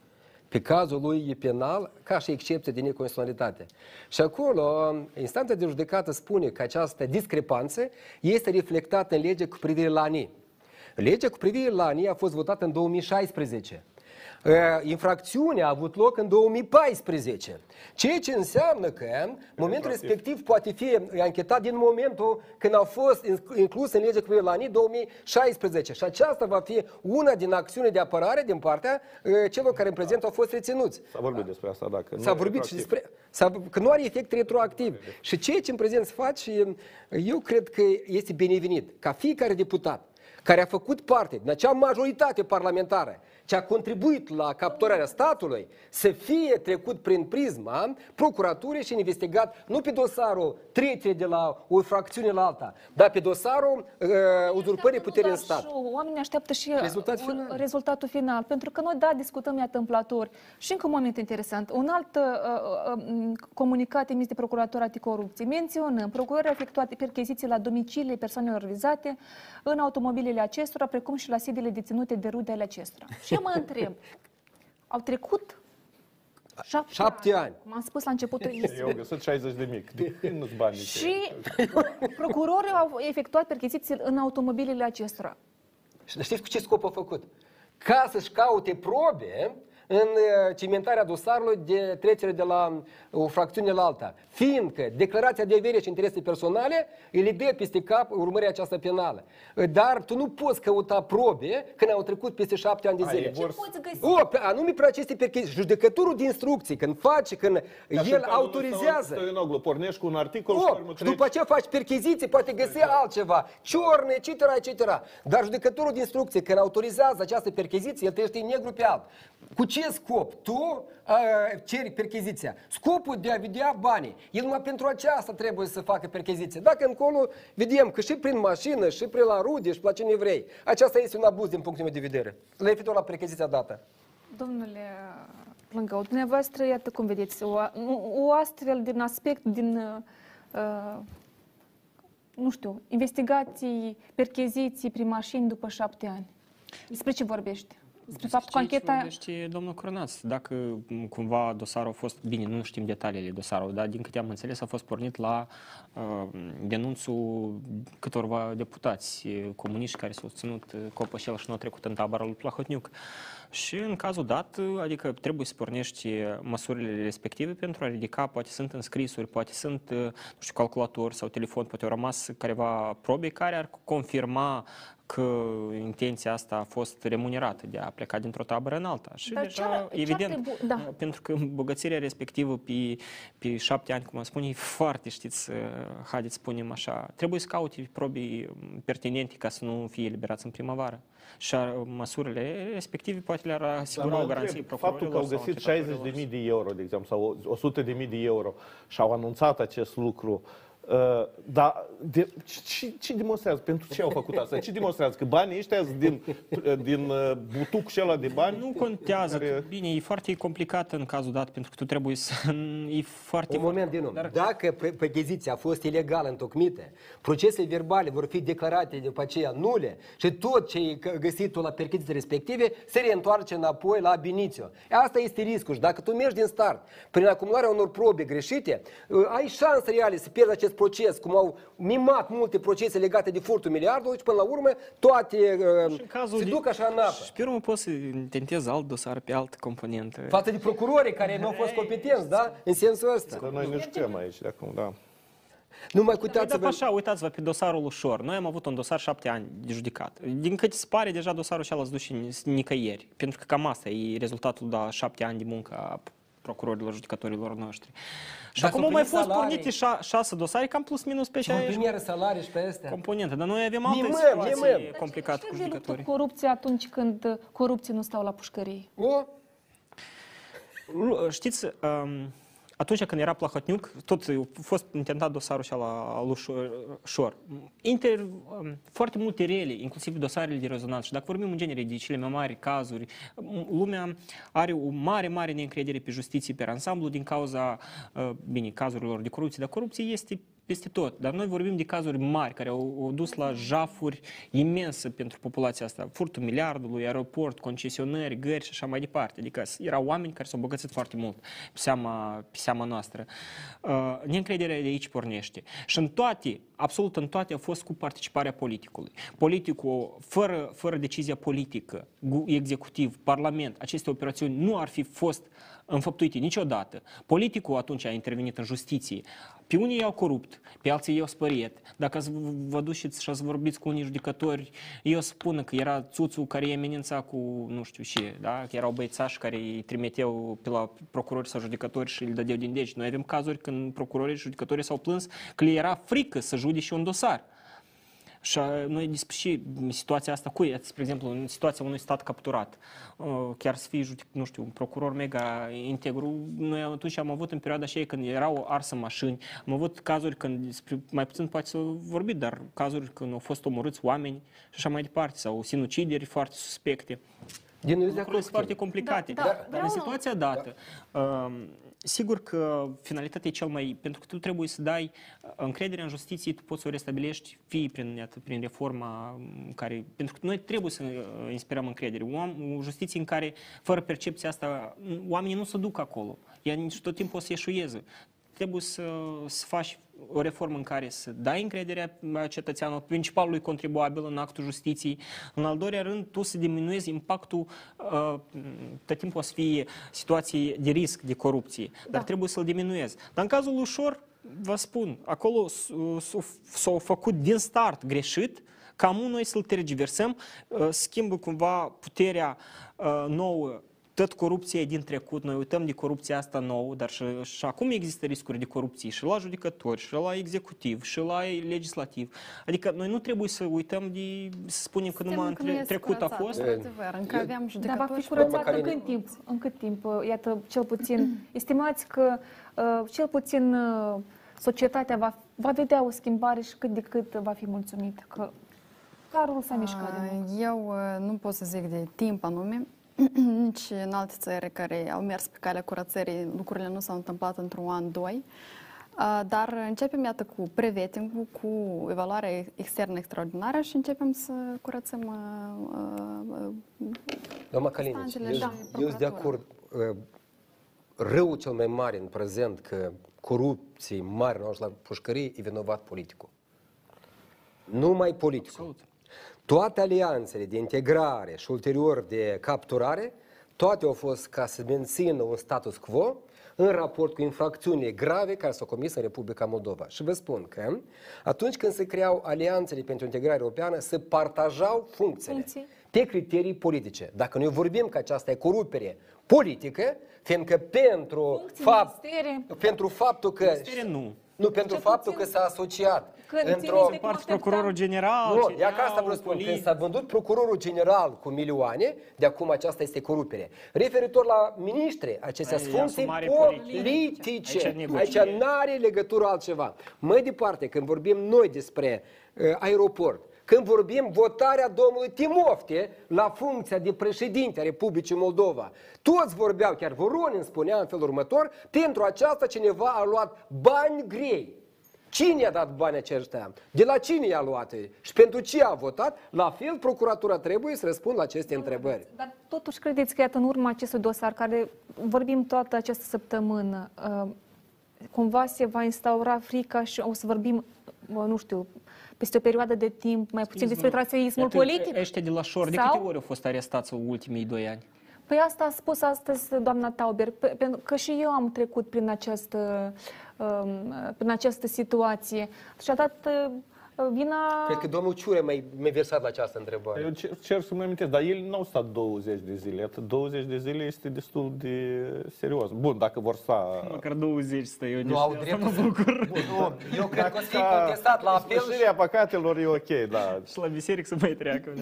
pe cazul lui penal ca și excepție de neconstituționalitate. Și acolo instanța de judecată spune că această discrepanță este reflectată în lege cu privire la ANI. Legea cu privire la ANI a fost votată în 2016. Uh, Infracțiunea a avut loc în 2014, ceea ce înseamnă că momentul respectiv poate fi anchetat din momentul când a fost inclus în legea cu privire la anii 2016 și aceasta va fi una din acțiune de apărare din partea uh, celor care în prezent au fost reținuți. S-a vorbit despre asta, dacă S-a vorbit și despre s-a, că nu are efect retroactiv. Și ceea ce în prezent se face, eu cred că este binevenit ca fiecare deputat care a făcut parte din acea majoritate parlamentară ce a contribuit la capturarea statului să fie trecut prin prisma procuraturii și investigat nu pe dosarul trecerii de la o fracțiune la alta, dar pe dosarul uh, uzurpării puterii în stat. Și oamenii așteaptă și Rezultat un- final. rezultatul final. Pentru că noi, da, discutăm iată întâmplator. Și încă un moment interesant. Un alt uh, uh, uh, comunicat emis de Procuratura Anticorupție. Menționăm, procurării au efectuat percheziții la domiciliile persoanelor vizate în automobilele acestora, precum și la sediile deținute de rude ale acestora. Și eu mă întreb, au trecut șapte, Șapte ani. Cum am spus la începutul Eu emisiunii. au găsit 60 de mic. De când nu-ți bani nici Și procurorii au efectuat percheziții în automobilele acestora. Și știți cu ce scop a făcut? Ca să-și caute probe în uh, cimentarea dosarului de trecere de la o fracțiune la alta. Fiindcă declarația de avere și interese personale îi dă peste cap urmărirea aceasta penală. Dar tu nu poți căuta probe când au trecut peste șapte ani de A, zile. ei vor să- Poți găsi. O, pe, anume pe aceste percheziții. Judecătorul de instrucții, când face, când Ca și el în cazul autorizează. Stoianoglu, pornești cu un articol și O, urmă și după aceea faci percheziții, poate găsi altceva, ciorne, etc., etc. Dar judecătorul de instrucție, când autorizează această percheziție, el trăiește în negru pe alb. Cu ce scop? Tu a, ceri percheziția. Scopul de a vedea banii. El numai pentru aceasta trebuie să facă percheziție. Dacă încolo vedem că și prin mașină, și prin la rude, și la cine vrei. Aceasta este un abuz din punctul meu de vedere. Referitor la percheziția dată. Domnule Plângău, dumneavoastră, iată cum vedeți, o, o astfel din aspect, din, uh, nu știu, investigații, percheziții prin mașini după șapte ani. Despre ce vorbește? Despre faptul că Ce ancheta... vorbește domnul Cronaț. Dacă m, cumva dosarul a fost, bine, nu știm detaliile dosarului, dar din câte am înțeles a fost pornit la uh, denunțul câtorva deputați eh, comuniști care s-au ținut eh, copășel și nu au trecut în tabăra lui Plahotniuc. Și în cazul dat, eh, adică trebuie să pornești eh, măsurile respective pentru a ridica, poate sunt înscrisuri, poate sunt, eh, nu știu, calculator sau telefon, poate au rămas careva probe care ar confirma că intenția asta a fost remunerată de a pleca dintr-o tabără în alta. Și Dar deja, ce ar- ce ar evident, trebui- da. pentru că îmbogățirea respectivă pe, pe șapte ani, cum am spune, e foarte, știți, uh, haideți să spunem așa, trebuie să caute probe pertinente ca să nu fie eliberați în primăvară. Și uh, măsurile respective poate le-ar asigura Dar o mă garanție întreb, Faptul că au procurorilor sau găsit anchetatorilor 60.000 de euro, de exemplu, sau 100.000 de euro și au anunțat acest lucru, uh, dar de, ce, ce demonstrează? Pentru ce au făcut asta? Ce demonstrează? Că banii ăștia sunt din, din uh, butuc și ăla de bani? Nu contează. Care- Bine, e foarte complicat în cazul dat, pentru că tu trebuie să... E foarte... Un moment din urmă. Dacă pe- percheziția a fost ilegală întocmită, procesele verbale vor fi declarate după aceea nule și tot ce e că- găsit tu la percheziții respective se reîntoarce înapoi la binițiu. Asta este riscul și dacă tu mergi din start prin acumularea unor probe greșite, uh, ai șanse reale să pierzi acest proces, cum au mimat multe procese legate de furtul miliardului și până la urmă toate uh, cazul se de- duc așa în apă. Și pe urmă poți să intentezi alt dosar pe altă componentă. Față de procurorii care nu au fost competenți, da? În sensul ăsta. Că noi nu știm aici de acum, da. Nu mai Uitați-vă uitați-vă... așa, uitați-vă pe dosarul ușor. Noi am avut un dosar șapte ani de judicat. Din cât se pare, deja dosarul ăsta l-ați dus și nicăieri. Pentru că cam asta e rezultatul de șapte ani de muncă a procurorilor, judecătorilor noștri. Și Dar acum s-au au mai primit fost salarii. pornite șa- șase dosare, cam plus minus pe Și mai 60 primire salarii și pe astea. componente. Dar noi avem alte Mimăm, situații mimăm. complicate cu Ce de luptă judecătorii. corupție atunci când uh, corupții nu stau la pușcărie? O, Lu- Știți, um, atunci când era Plahotniuc, tot a fost intentat dosarul ăsta la lui Șor- Șor. Inter, um, foarte multe rele, inclusiv dosarele de rezonanță. Și dacă vorbim în genere de cele mai mari cazuri, m- lumea are o mare, mare neîncredere pe justiție, pe ansamblu, din cauza, uh, bine, cazurilor de corupție. Dar corupție este peste tot. Dar noi vorbim de cazuri mari care au, au dus la jafuri imense pentru populația asta. Furtul miliardului, aeroport, concesionări, gări și așa mai departe. Adică erau oameni care s-au băgățit foarte mult pe seama, pe seama noastră. Uh, neîncrederea de aici pornește. Și în toate absolut în toate a fost cu participarea politicului. Politicul, fără, fără decizia politică, gu- executiv, parlament, aceste operațiuni nu ar fi fost înfăptuite niciodată. Politicul atunci a intervenit în justiție. Pe unii i-au corupt, pe alții i-au spăriet. Dacă ați vă duceți și ați vorbiți cu unii judecători, ei o spună că era țuțul care îi amenința cu nu știu ce, da? că erau băiețași care îi trimiteau pe la procurori sau judecători și îl dădeau din deci. Noi avem cazuri când procurorii și judecătorii s-au plâns că le era frică să judece un dosar. Și uh, noi despre și situația asta cu ea, spre exemplu, în situația unui stat capturat, uh, chiar să fie, judec- nu știu, un procuror mega integru, noi atunci am avut în perioada aceea când erau arsă mașini, am avut cazuri când, despre- mai puțin poate să vorbi, dar cazuri când au fost omorâți oameni și așa mai departe, sau sinucideri foarte suspecte. Din nou, de Lucrurile acord sunt foarte complicate. Da, da, dar vreau- în situația dată, um, sigur că finalitatea e cel mai... Pentru că tu trebuie să dai uh, încrederea în justiție, tu poți să o restabilești fie prin, iată, prin reforma um, care... Pentru că noi trebuie să uh, inspirăm încredere. O, o justiție în care, fără percepția asta, oamenii nu se duc acolo. Ea nici tot timpul o să eșueze. Trebuie să, să faci o reformă în care să dai încrederea cetățeanului, principalului contribuabil în actul justiției. În al doilea rând, tu să diminuezi impactul, uh, tot timpul o să fie situații de risc, de corupție, dar trebuie să-l diminuezi. Dar în cazul ușor, vă spun, acolo s- s- s-au făcut din start greșit, cam noi să-l tergiversăm, uh, schimbă cumva puterea uh, nouă tot corupția e din trecut, noi uităm de corupția asta nouă, dar și, și acum există riscuri de corupție și la judecători, și la executiv, și la legislativ. Adică noi nu trebuie să uităm de, să spunem că numai în că nu tre- este trecut a curățat, fost. într-adevăr, încă aveam Dar va judecători fi și curățat Doamna în Carine. cât timp? În cât timp? Iată, cel puțin, estimați că uh, cel puțin uh, societatea va, va vedea o schimbare și cât de cât va fi mulțumită că carul s-a mișcat din nou. Eu uh, nu pot să zic de timp anume, nici în alte țări care au mers pe calea curățării, lucrurile nu s-au întâmplat într-un an, doi. Uh, Dar începem, iată, cu preveting cu evaluarea externă extraordinară și începem să curățăm uh, uh, Doamna Calinici, Instanțele eu, și eu sunt de acord. uh, Răul cel mai mare în prezent că corupții mari nu la pușcărie e vinovat politicul. Numai politicul. Toate alianțele de integrare și ulterior de capturare, toate au fost ca să mențină un status quo în raport cu infracțiunile grave care s-au comis în Republica Moldova. Și vă spun că atunci când se creau alianțele pentru integrare europeană, se partajau funcțiile Funcții. pe criterii politice. Dacă noi vorbim că aceasta e corupere politică, fiindcă pentru, Funcții, fapt, ministere. pentru faptul că... Ministere nu. Nu, pentru Cel faptul puțin că s-a asociat când țineți într-o... de Parți cum procurorul așteptam. general, Nu, ia ca asta CNA-ul, vă spun, când poliție. s-a vândut procurorul general cu milioane, de acum aceasta este corupere. Referitor la miniștri, acestea Ai, sunt funcții asumare politice. Aici Aici negocieri. nu are legătură altceva. Mai departe, când vorbim noi despre uh, aeroport, când vorbim votarea domnului Timofte la funcția de președinte a Republicii Moldova, toți vorbeau, chiar Voronin spunea în felul următor, pentru aceasta cineva a luat bani grei. Cine i-a dat banii aceștia? De la cine i-a luat? Și pentru ce a votat? La fel, procuratura trebuie să răspundă la aceste întrebări. Dar totuși credeți că, iată, în urma acestui dosar, care vorbim toată această săptămână, uh, cumva se va instaura frica și o să vorbim, uh, nu știu, peste o perioadă de timp, mai puțin despre traseismul Iată, politic? Ăștia de la șor, de Sau- câte ori au fost arestați în ultimii doi ani? Păi asta a spus astăzi doamna Tauber, pe- pentru că și eu am trecut prin această, um, prin această situație și a dat uh, vina... Cred că domnul Ciure mi-a mi versat la această întrebare. Eu cer, cer să-mi amintesc, dar el nu au stat 20 de zile. Iată, 20 de zile este destul de serios. Bun, dacă vor sta... Măcar 20 stă eu, Nu au dreptul să... Nu, eu cred că o să fie Ca contestat la apel și Spășirea păcatelor e ok, da. Și la biserică să mai treacă.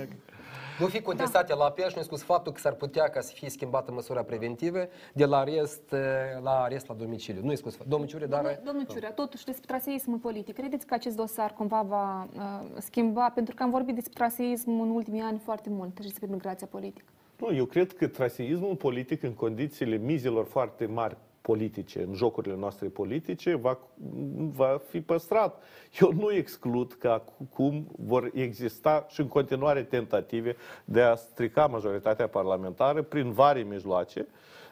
Uneacă. nu fi contestate la apel și nu spus faptul că s-ar putea ca să fie schimbată măsura preventivă de la arest eh, la arest la domiciliu. Nu e spus domnul Ciure, dar... Domnul, domnul Ciurea, totuși despre traseismul politic, credeți că acest dosar cumva va uh, schimba, pentru că am vorbit despre traseism în ultimii ani foarte mult și despre migrația politică. Nu, eu cred că traseismul politic în condițiile mizelor foarte mari politice, în jocurile noastre politice, va, va fi păstrat. Eu nu exclud că acum vor exista și în continuare tentative de a strica majoritatea parlamentară prin vari mijloace,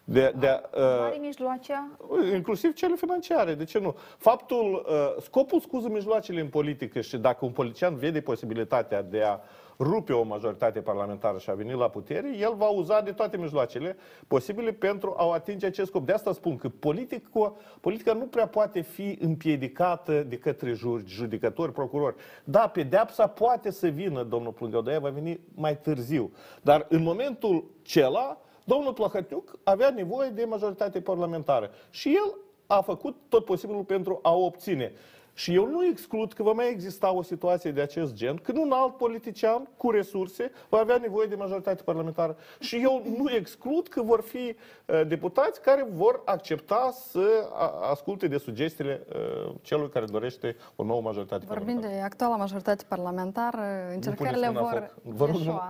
De, de, Are mijloacea? inclusiv cele financiare, de ce nu? Faptul, uh, scopul scuză mijloacele în politică și dacă un politician vede posibilitatea de a rupe o majoritate parlamentară și a veni la putere, el va uza de toate mijloacele posibile pentru a atinge acest scop. De asta spun că politica, politica nu prea poate fi împiedicată de către judecători, procurori. Da, pedeapsa poate să vină, domnul Plângău, va veni mai târziu. Dar în momentul cela, domnul Plahătiuc avea nevoie de majoritate parlamentară. Și el a făcut tot posibilul pentru a o obține. Și eu nu exclud că va mai exista o situație de acest gen, când un alt politician cu resurse va avea nevoie de majoritate parlamentară. Și eu nu exclud că vor fi uh, deputați care vor accepta să asculte de sugestiile uh, celui care dorește o nouă majoritate Vorbind parlamentară. de actuala majoritate parlamentară, încercările vor Vă rog, nu,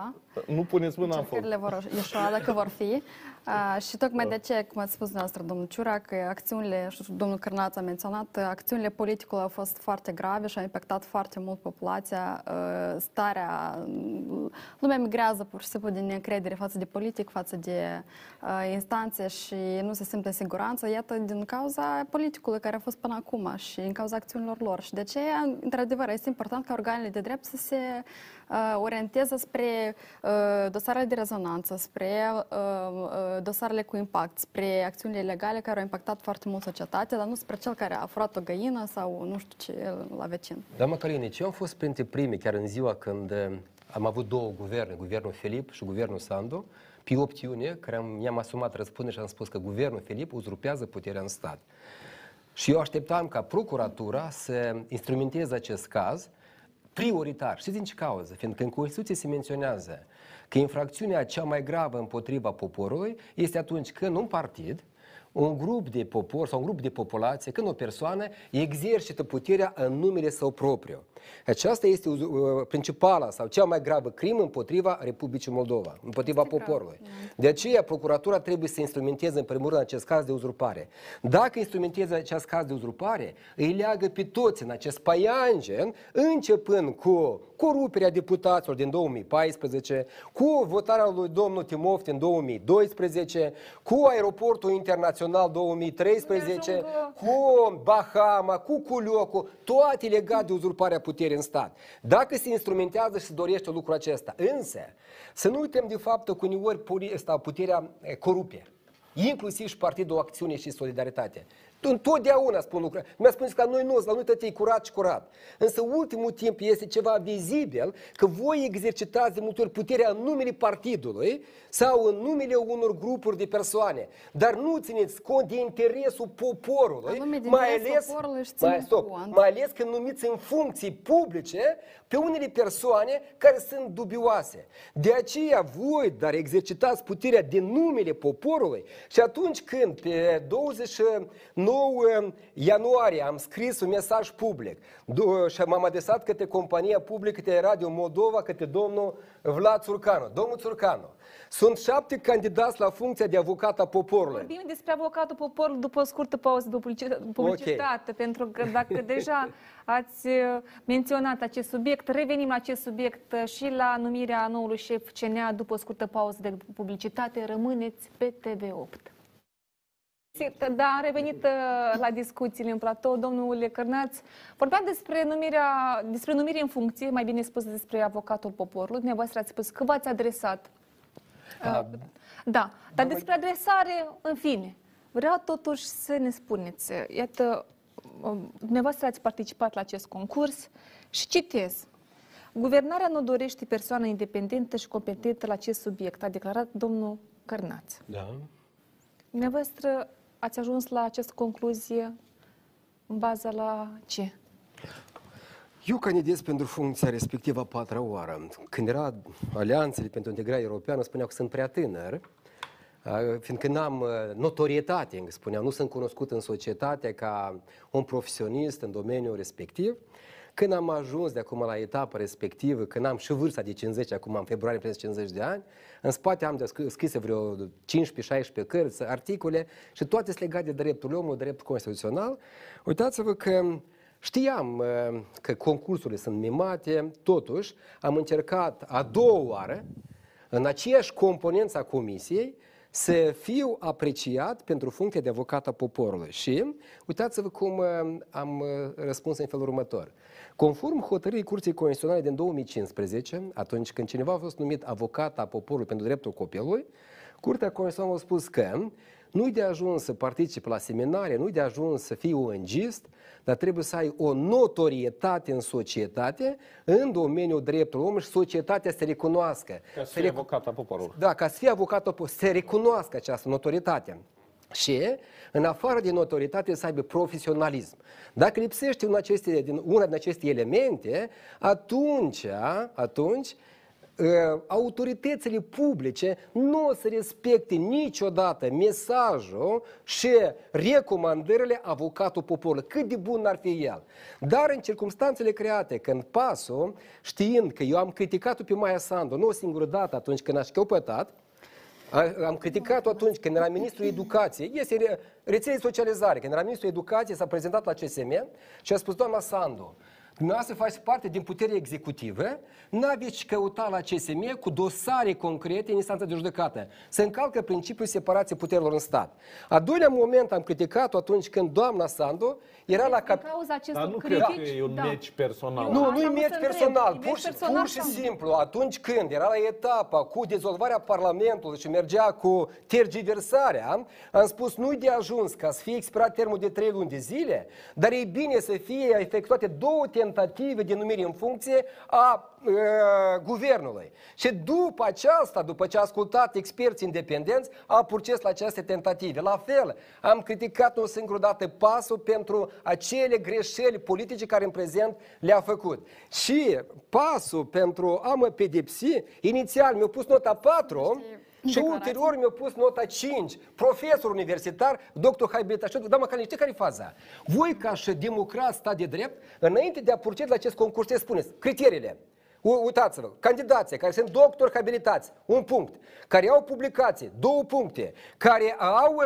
nu puneți mâna în foc. Încercările vor ieșua dacă vor fi. Uh, și tocmai de ce, cum ați spus dumneavoastră, domnul Ciura, că acțiunile, și domnul Cârnaț a menționat, acțiunile politicului au fost foarte grave și au impactat foarte mult populația. Uh, starea, lumea migrează pur și simplu din neîncredere față de politic, față de uh, instanțe și nu se simte în siguranță, iată, din cauza politicului care a fost până acum și în cauza acțiunilor lor. Și de ce, într-adevăr, este important ca organele de drept să se uh, orienteze spre uh, dosarele de rezonanță, spre uh, dosarele cu impact, spre acțiunile legale care au impactat foarte mult societatea, dar nu spre cel care a furat o găină sau nu știu ce la vecin. Doamna Călinici, eu am fost printre primii, chiar în ziua când am avut două guverne, guvernul Filip și guvernul Sandu, pe 8 iunie, care am, mi-am asumat răspundere și am spus că guvernul Filip uzurpează puterea în stat. Și eu așteptam ca procuratura să instrumenteze acest caz prioritar. Știți din ce cauză? Fiindcă în Constituție se menționează că infracțiunea cea mai gravă împotriva poporului este atunci când un partid, un grup de popor sau un grup de populație, când o persoană exercită puterea în numele său propriu. Aceasta este uh, principala sau cea mai gravă crimă împotriva Republicii Moldova, împotriva este poporului. Grav. De aceea, procuratura trebuie să instrumenteze în primul rând acest caz de uzurpare. Dacă instrumenteze acest caz de uzurpare, îi leagă pe toți în acest paianjen, începând cu coruperea deputaților din 2014, cu votarea lui domnul Timov din 2012, cu aeroportul internațional 2013, cu Bahama, cu Culiocu, toate legate de uzurparea puterii în stat. Dacă se instrumentează și se dorește lucrul acesta, însă să nu uităm de faptul că uneori puterea corupe inclusiv și Partidul Acțiune și Solidaritate. Întotdeauna spun lucruri. Mi-a spus că la noi nu, la noi tot e curat și curat. Însă ultimul timp este ceva vizibil că voi exercitați de multe ori puterea în numele partidului sau în numele unor grupuri de persoane, dar nu țineți cont de interesul poporului, mai ales, mai, stop, mai ales când numiți în funcții publice pe unele persoane care sunt dubioase. De aceea voi, dar exercitați puterea din numele poporului și atunci când pe 29 ianuarie am scris un mesaj public și m-am adresat către compania publică, către Radio Moldova, către domnul Vlad Țurcanu. Domnul Țurcanu, sunt șapte candidați la funcția de avocat a poporului. Vorbim despre avocatul poporului după o scurtă pauză de publicitate, okay. pentru că dacă deja ați uh, menționat acest subiect, revenim la acest subiect uh, și la numirea noului șef CNA după o scurtă pauză de publicitate. Rămâneți pe TV8. Da, am revenit uh, la discuțiile în platou. Domnul Cărnaț, vorbeam despre numirea, despre numire în funcție, mai bine spus despre avocatul poporului. Dumneavoastră ați spus că v-ați adresat da, da dar despre adresare, în fine, vreau totuși să ne spuneți, iată, um, dumneavoastră ați participat la acest concurs și citez. Guvernarea nu dorește persoană independentă și competentă la acest subiect, a declarat domnul Cărnaț. Da. Dumneavoastră ați ajuns la această concluzie în baza la ce? Eu candidez pentru funcția respectivă a patra oară. Când era alianțele pentru integrare europeană, spuneau că sunt prea tânăr, fiindcă n-am notorietate, spuneau, nu sunt cunoscut în societate ca un profesionist în domeniul respectiv. Când am ajuns de acum la etapa respectivă, când am și vârsta de 50, acum în februarie peste 50 de ani, în spate am scris vreo 15-16 cărți, articole și toate sunt legate de dreptul omului, drept constituțional. Uitați-vă că Știam uh, că concursurile sunt mimate, totuși am încercat a doua oară, în aceeași componență a comisiei, să fiu apreciat pentru funcția de avocat a poporului. Și uitați-vă cum uh, am uh, răspuns în felul următor. Conform hotărârii Curții Constituționale din 2015, atunci când cineva a fost numit avocat a poporului pentru dreptul copilului, Curtea Constituțională a spus că nu-i de ajuns să participi la seminare, nu-i de ajuns să fii ONG-ist, dar trebuie să ai o notorietate în societate, în domeniul dreptului omului și societatea să te recunoască. Ca să fie avocat a poporului. Da, ca să fie avocat a poporului, să se recunoască această notorietate. Și, în afară de notoritate, să aibă profesionalism. Dacă lipsește una, aceste, din, una din aceste elemente, atunci, atunci uh, autoritățile publice nu o să respecte niciodată mesajul și recomandările avocatul poporului, cât de bun ar fi el. Dar în circunstanțele create, când pasul, știind că eu am criticat-o pe Maia Sandu, nu o singură dată atunci când a șchiopătat, a- am criticat-o atunci când era ministrul educației, este re- rețele de socializare, când era ministrul educației, s-a prezentat la CSM și a spus, doamna Sandu, Dumneavoastră faceți parte din puterea executivă, n-aveți căuta la CSM cu dosare concrete în instanța de judecată. Se încalcă principiul separației puterilor în stat. A doilea moment am criticat-o atunci când doamna Sandu era la cap... Din cauza acestor Dar nu critici, cred că e un da. meci personal. Nu, Așa nu-i am meci să întreb. personal. E Pur meci și, personal pur și sau nu? simplu, atunci când era la etapa cu dezolvarea Parlamentului și mergea cu tergiversarea, am spus nu-i de ajuns ca să fie expirat termenul de trei luni de zile, dar e bine să fie efectuate două tentative de numire în funcție a uh, guvernului. Și după aceasta, după ce a ascultat experți independenți, a proces la aceste tentative. La fel, am criticat o singură dată pasul pentru acele greșeli politice care în prezent le-a făcut. Și pasul pentru a mă pedepsi, inițial mi-a pus nota 4, și Declarații. ulterior mi-a pus nota 5, profesor universitar, doctor habilitat. Și eu, doamna Calin, știi care e faza? Voi, ca și democrat, stat de drept, înainte de a procede la acest concurs, ce spuneți? Criteriile. U- Uitați-vă, candidații care sunt doctori habilitați, un punct, care au publicații, două puncte, care au uh,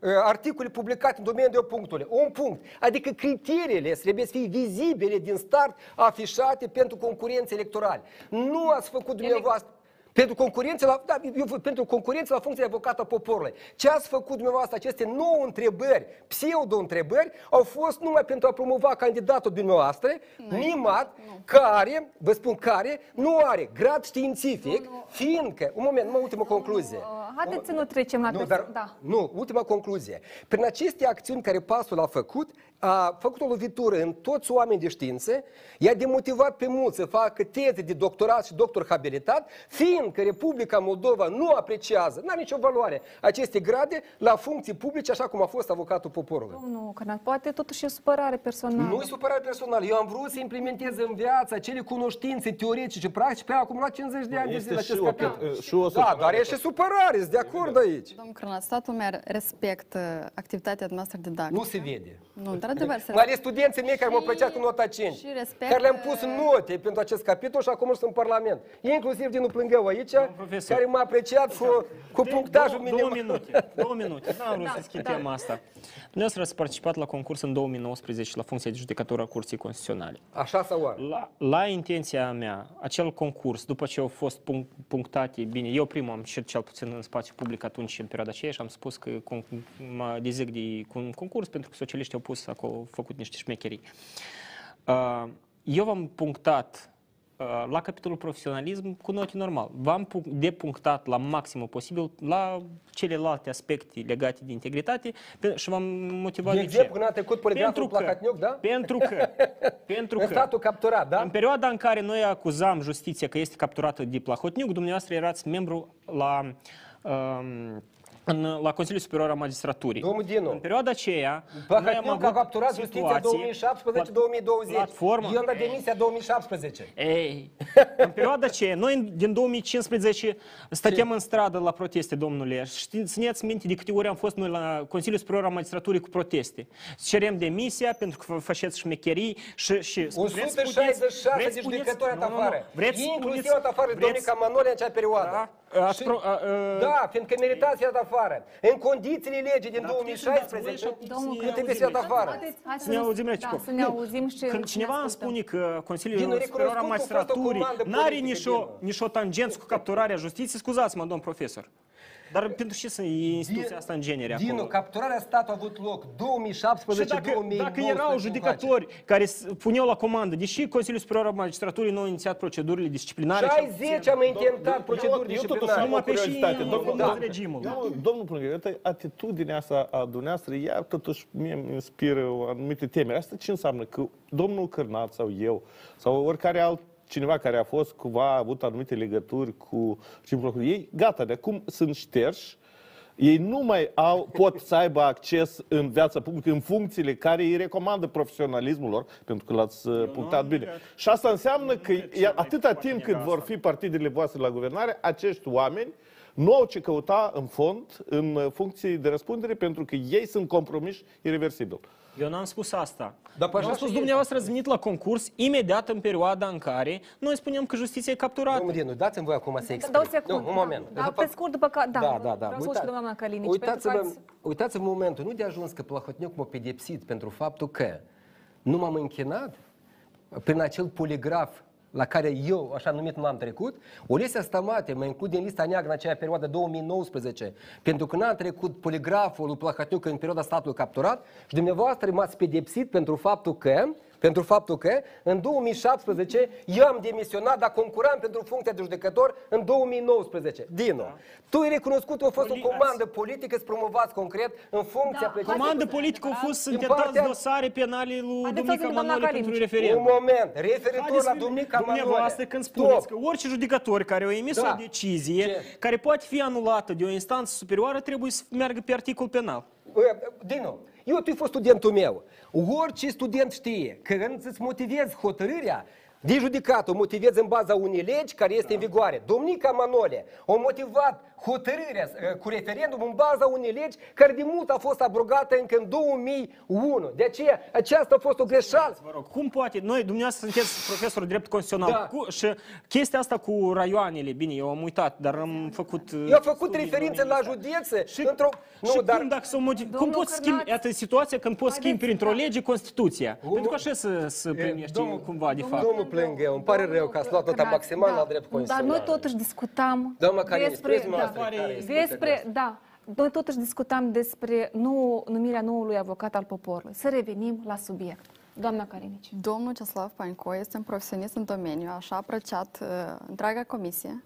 uh, articole publicate în domeniul de punctului, un punct. Adică criteriile trebuie să fie vizibile din start, afișate pentru concurenți electorali. Nu ați făcut dumneavoastră. Pentru concurență la, da, eu, văd, pentru concurență la funcția de avocat a poporului. Ce ați făcut dumneavoastră, aceste nouă întrebări, pseudo-întrebări, au fost numai pentru a promova candidatul dumneavoastră, mimat, care, vă spun care, nu are grad științific, fiindcă, un moment, numai ultimă concluzie. Uh, Haideți să nu trecem la Nu, perso- dar, da. nu, ultima concluzie. Prin aceste acțiuni care pasul a făcut, a făcut o lovitură în toți oamenii de știință, i-a demotivat pe mulți să facă teze de doctorat și doctor habilitat, fiindcă Republica Moldova nu apreciază, nu are nicio valoare, aceste grade la funcții publice, așa cum a fost avocatul poporului. Domnul Cărnat, poate totuși e supărare personală. Nu e supărare personală. Eu am vrut să implementez în viață acele cunoștințe teoretice și practice pe acumulat 50 de ani de Este zile și acest o capitol. pe- și o Da, supărare dar e și supărare, sunt de acord aici. Domnul Crănat, statul meu respectă activitatea noastră didactică. Nu se vede. Nu, într-adevăr, se Mai ales studenții mei care m-au plăceat cu nota 5, și respectă- care le-am pus note pentru acest capitol și acum sunt în Parlament. Inclusiv din Plângău aici, profesor. care m-a apreciat cu, cu punctajul două, două minimal. minute, două minute. N-am vrut Da, să schimb da. tema asta. Dumneavoastră ați participat la concurs în 2019 la funcția de judecător a Curții Constituționale. Așa sau oare? La, la intenția mea, acel concurs, după ce au fost punct, punctate, bine, eu primul am ieșit cel puțin în spațiu public atunci, în perioada aceea, și am spus că con- mă dezic de con- concurs pentru că socialiștii au pus acolo, au făcut niște șmecherii. Uh, Eu v-am punctat uh, la capitolul profesionalism cu note normal. V-am pu- depunctat la maximul posibil la celelalte aspecte legate de integritate pe- și v-am motivat De de ce. exemplu, când a trecut poligraful Pentru că- Placatniuc, da? Pentru că, pentru În că statul capturat, da? în perioada în care noi acuzam justiția că este capturată de Plahotniuc, dumneavoastră erați membru la, um, în, la Consiliul Superior al Magistraturii. Domnul Dinu. În perioada aceea, noi am Placatniuc a avut capturat justiția situații- 2017-2020. Platformă. Eu am dat demisia 2017. Ei, în perioada aceea, noi în- din 2015 stăteam în stradă la proteste, domnule. Știți, țineți minte de câte ori am fost noi la Consiliul Superior al Magistraturii cu proteste. Cerem demisia pentru că faceți șmecherii și... și vreți să spuneți- 166 vreți de să spuneți- judecători Nu, nu, nu. afară. Vreți să Inclusiv spuneți- dat afară vreți- Dominica Manole în acea perioadă. Da, ați Și- pro- a- a- Da, fiindcă meritați să dat afară. În condițiile legii din 2016, Domnul nu trebuie să dat afară. Haideți, haideți Să ne auzim, da, Recico. să ne auzim și Când cineva ne îmi ascultăm. spune că Consiliul Din Superior al recunoscut că a fost o Magistraturii comandă n-are politică, nicio, Dinu. nicio tangență cu capturarea justiției, scuzați-mă, domn profesor. Dar pentru ce să e instituția asta în genere Dinu, acolo? capturarea statului a avut loc 2017 Și dacă, 2019 dacă erau judecători care s- puneau la comandă, deși Consiliul Superior al Magistraturii nu a inițiat procedurile disciplinare... 60 am intentat proceduri eu totuși disciplinare. am o Numai pe și curiozitate. în Domnul, da. da. regimul. Eu, domnul Plângă, uite, atitudinea asta a dumneavoastră, ea totuși mie îmi inspiră o anumite teme. Asta ce înseamnă? Că domnul Cârnat sau eu, sau oricare alt cineva care a fost cumva a avut anumite legături cu regimul procurorului, ei gata, de acum sunt șterși, ei nu mai au, pot să aibă acces în viața publică, în funcțiile care îi recomandă profesionalismul lor, pentru că l-ați uh, punctat bine. Și asta înseamnă că e- atâta timp cât vor fi partidele voastre la guvernare, acești oameni nu au ce căuta în fond, în uh, funcții de răspundere, pentru că ei sunt compromiși irreversibil. Eu n-am spus asta. Dar pe Eu am așa spus și dumneavoastră ați venit la concurs imediat în perioada în care noi spuneam că justiția e capturată. Domnul Dinu, dați-mi voi acum să Da, explic. Dau o secundă. Nu, un moment. Da, pe scurt, după că... Da, da, da. da. Vreau să o știu doamna Calinici, uitați-vă, pentru că ați... uitați-vă momentul. Nu de ajuns că Plahotniuc m-a pedepsit pentru faptul că nu m-am închinat prin acel poligraf la care eu, așa numit, nu am trecut, Olesia Stamate mă include în lista neagră în acea perioadă 2019, pentru că n-am trecut poligraful lui Plahotniuc în perioada statului capturat și dumneavoastră m-ați pedepsit pentru faptul că pentru faptul că în 2017 eu am demisionat, dar concuram pentru funcția de judecător în 2019. Dino, tu ai recunoscut că a fost o comandă politică să promovați concret în funcția Da, Comandă politică au fost Din intentați partea- dosare penale lui Haideți să Dumica auzim doamna Manole pentru Calinici. referendum. Un moment, referitor Haideți la să- Dumica Dumneavoastră Manole. când spuneți Stop. că orice judecător care a emis Da. o decizie Ce? care poate fi anulată de o instanță superioară trebuie să meargă pe articol penal. Dino, eu tu ai fost studentul meu. Orice student știe că când îți motivezi hotărârea, de judecat o motivezi în baza unei legi care este în vigoare. Domnica Manole a motivat hotărârea uh, cu referendum în baza unei legi care de mult a fost abrogată încă în 2001. De aceea, aceasta a fost o greșeală. Vă rog, cum poate? Noi, dumneavoastră, sunteți profesor de drept constituțional. Da. Cu, și chestia asta cu raioanele, bine, eu am uitat, dar am făcut... uh, Eu am făcut referințe la județe Și, într-o... și cum, dacă să motiv... cum Domnul poți schimbi, Cârnaț, iată situația când poți schimbi haideți, printr-o da. lege Constituția. Pentru că așa să, să primești domnul- cumva, de fapt. Domnul Plângă, îmi pare rău că ați luat nota Cârnaț, maximală da. la drept Dar constituțional. noi totuși discutam Doamna Calinici, despre, spuneți-mi da, noastră care este despre, da, noi totuși discutam despre nou, numirea noului avocat al poporului. Să revenim la subiect. Doamna Carinici. Domnul Ceslav Painco este un profesionist în domeniu, așa a apreciat uh, întreaga comisie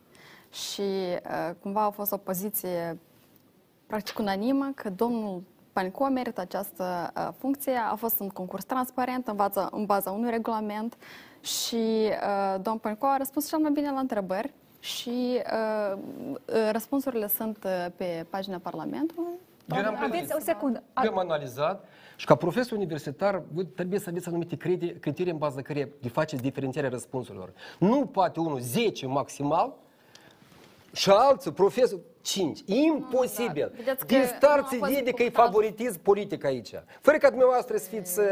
și uh, cumva a fost o poziție practic unanimă că domnul Painco merită această uh, funcție. A fost un concurs transparent în baza, în baza unui regulament și uh, domnul Painco a răspuns cel mai bine la întrebări și uh, uh, răspunsurile sunt uh, pe pagina Parlamentului. Eu n-am Aveți prins. o secundă. Eu am analizat și ca profesor universitar voi trebuie să aveți anumite criterii, criterii în baza care de faceți diferențierea răspunsurilor. Nu poate unul 10 maximal și alții profesor 5. Imposibil. Vedeți că Distarții nu a fost vede că e punctat. favoritism politic aici. Fără ca dumneavoastră să fiți, uh,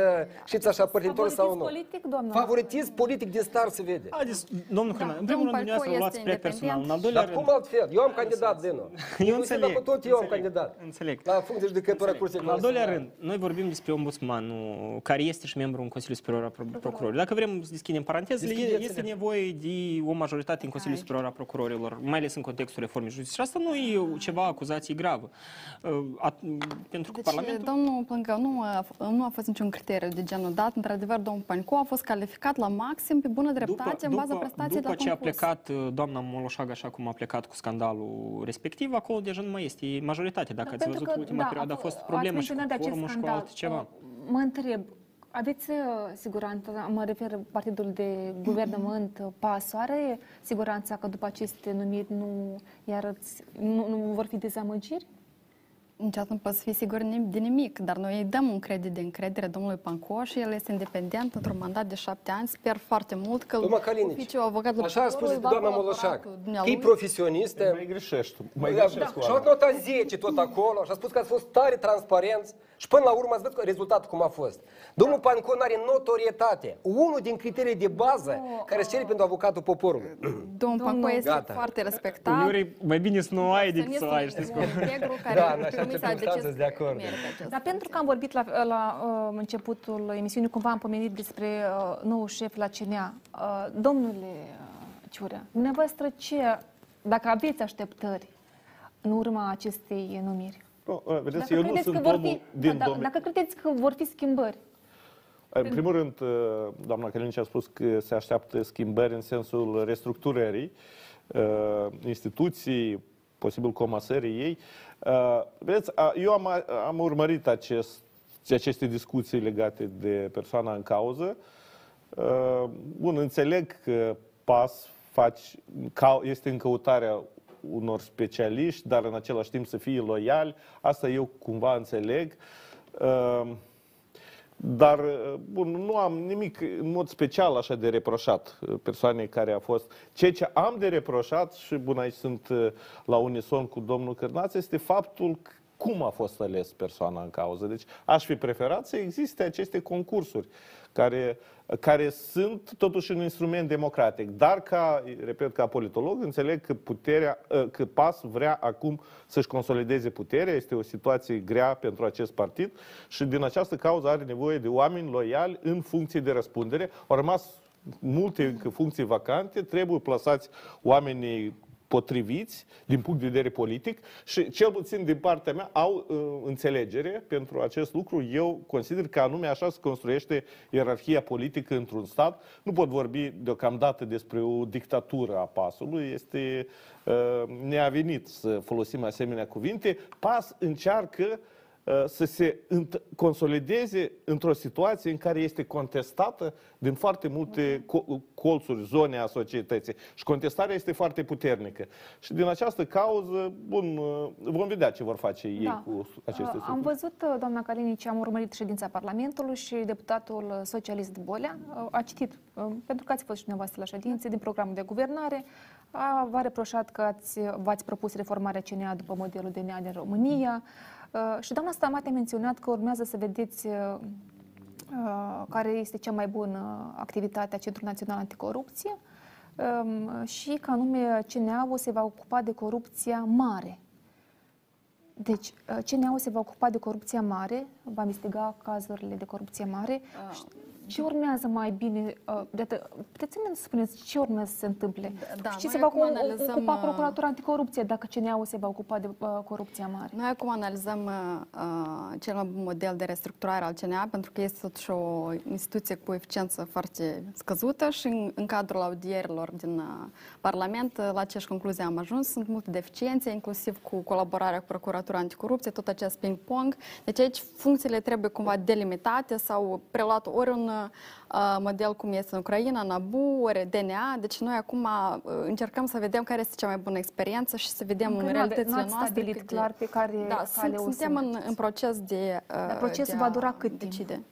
știți așa, părtintori sau nu. Favoritism politic, doamnă? Favoritism politic din start se vede. Haideți, domnul Cârnaț, în primul domnul rând, dumneavoastră Palco luați este spre personal. În al doilea Dar rând, cum altfel? Eu am candidat, Dinu. Eu înțeleg, Cu tot eu am înțeleg, candidat. înțeleg. La funcție judecătoră a Curții În al doilea Constituționale. rând, noi vorbim despre ombudsmanul care este și membru în Consiliul Superior al Pro- Procurorilor. Dacă vrem să deschidem parantezele, e- Deschideți-le. este nevoie de o majoritate în Consiliul Aici. Superior al Procurorilor, mai ales în contextul reformei justiției. Și asta nu e ceva acuzație gravă. Uh, at- Pentru că Deci, Parlamentul... domnul Plângău nu a, nu a fost niciun criteriu de genul dat. Într-adevăr, domnul Panicu a fost calificat la maxim pe bună dreptate în baza prestației după la ce a concurs. plecat uh, doamna Moloșag, așa cum a plecat cu scandalul respectiv, acolo deja nu mai este majoritate. Dacă ați Da, pentru văzut, că, ultima da, perioadă a f- fost ați problemă și cu menționat de acest forumul și cu scandal. altceva. Uh, Mă întreb, aveți uh, siguranță, mă refer partidul de guvernământ, uh, PAS, are siguranța că după aceste numiri nu, iar nu, nu vor fi dezamăgiri? Niciodată nu poți fi sigur nim- de nimic, dar noi îi dăm un credit de încredere domnului Pancoș și el este independent într-un mandat de șapte ani. Sper foarte mult că Domnul Calinici, oficiul avocatul Așa a spus poporului va doamna colabora Moloșac, cu că e dumnealui. profesionistă. Mai greșești. Mai Da, greșești da. cu Și a notat 10 tot acolo și a spus că ați fost tare transparenți și până la urmă ați văzut că rezultatul cum a fost. Domnul Pancon are notorietate. Unul din criteriile de bază care se cere pentru avocatul poporului. Domnul Panco este Gata. foarte respectat. Uneori mai bine să nu ai decât să ai, știți cum. Integru care Da, în așa comisia a circunstanțe decis sunt de acord. merită acest Dar pentru că am vorbit la, la uh, începutul emisiunii, cumva am pomenit despre uh, nou șef la CNA. Uh, domnule uh, Ciurea, dumneavoastră ce, dacă aveți așteptări, în urma acestei numiri? Nu, vedeți, Dacă eu nu credeți sunt că vor omul fi, din da, domeniul... Dacă credeți că vor fi schimbări, În primul rând, uh, doamna Călinici a spus că se așteaptă schimbări în sensul restructurării uh, instituții, posibil comasării ei. Uh, Vedeți, a- eu am, am urmărit acest, aceste discuții legate de persoana în cauză. Uh, Bun, înțeleg că PAS faci, ca- este în căutarea unor specialiști, dar în același timp să fie loiali. Asta eu cumva înțeleg. Uh, dar, bun, nu am nimic în mod special așa de reproșat uh, persoanei care a fost. Ceea ce am de reproșat, și bun, aici sunt uh, la unison cu domnul Cârnaț, este faptul că cum a fost ales persoana în cauză. Deci aș fi preferat să existe aceste concursuri care, care sunt totuși un instrument democratic. Dar, ca, repet, ca politolog, înțeleg că puterea, ă, că PAS vrea acum să-și consolideze puterea. Este o situație grea pentru acest partid și din această cauză are nevoie de oameni loiali în funcție de răspundere. Au rămas multe încă funcții vacante, trebuie plasați oamenii potriviți din punct de vedere politic și cel puțin din partea mea au uh, înțelegere pentru acest lucru. Eu consider că anume așa se construiește ierarhia politică într-un stat. Nu pot vorbi deocamdată despre o dictatură a pasului. Este uh, neavenit să folosim asemenea cuvinte. Pas încearcă uh, să se înt- consolideze într-o situație în care este contestată din foarte multe co- colțuri, zone a societății. Și contestarea este foarte puternică. Și din această cauză, bun, uh, vom vedea ce vor face ei Da. cu aceste Uh, Am subiecte. văzut, uh, doamna Calinici, am urmărit ședința Parlamentului și deputatul uh, socialist Bolea uh, a citit, uh, pentru că ați fost și dumneavoastră la ședințe, din programul de guvernare, a, v-a reproșat că ați, v-ați propus reformarea CNA după modelul DNA din România uh, și doamna Stamate a menționat că urmează să vedeți uh, uh, care este cea mai bună activitate a Centrului Național Anticorupție um, și că anume CNA-ul se va ocupa de corupția mare. Deci, uh, CNA-ul se va ocupa de corupția mare, va investiga cazurile de corupție mare. Și Ce urmează mai bine? uh, de atât- Puteți să ne spuneți ce urmează să se întâmple? Da, și ce noi se va acum cu- analizăm, ocupa uh, Procuratura Anticorupție dacă CNA-ul se va ocupa de uh, corupția mare? Noi acum analizăm uh, uh, cel mai bun model de restructurare al CNA pentru că este totuși o instituție cu eficiență foarte scăzută și în, în cadrul audierilor din uh, Parlament uh, la aceeași concluzie am ajuns. Sunt multe deficiențe, inclusiv cu colaborarea cu Procuratura Anticorupție, tot acest ping-pong. Deci aici funcțiile trebuie cumva delimitate sau preluat ori un uh, model cum este în Ucraina, NABU, ori DNA. Deci noi acum uh, încercăm să vedem care este cea mai bună experiență și să vedem Încă în nu ave- realitățile n-ați noastre. stabilit cât de- clar pe care da, cale sunt, o să suntem în, mergeți. în proces de Dar uh, procesul de va a dura cât timp? decide.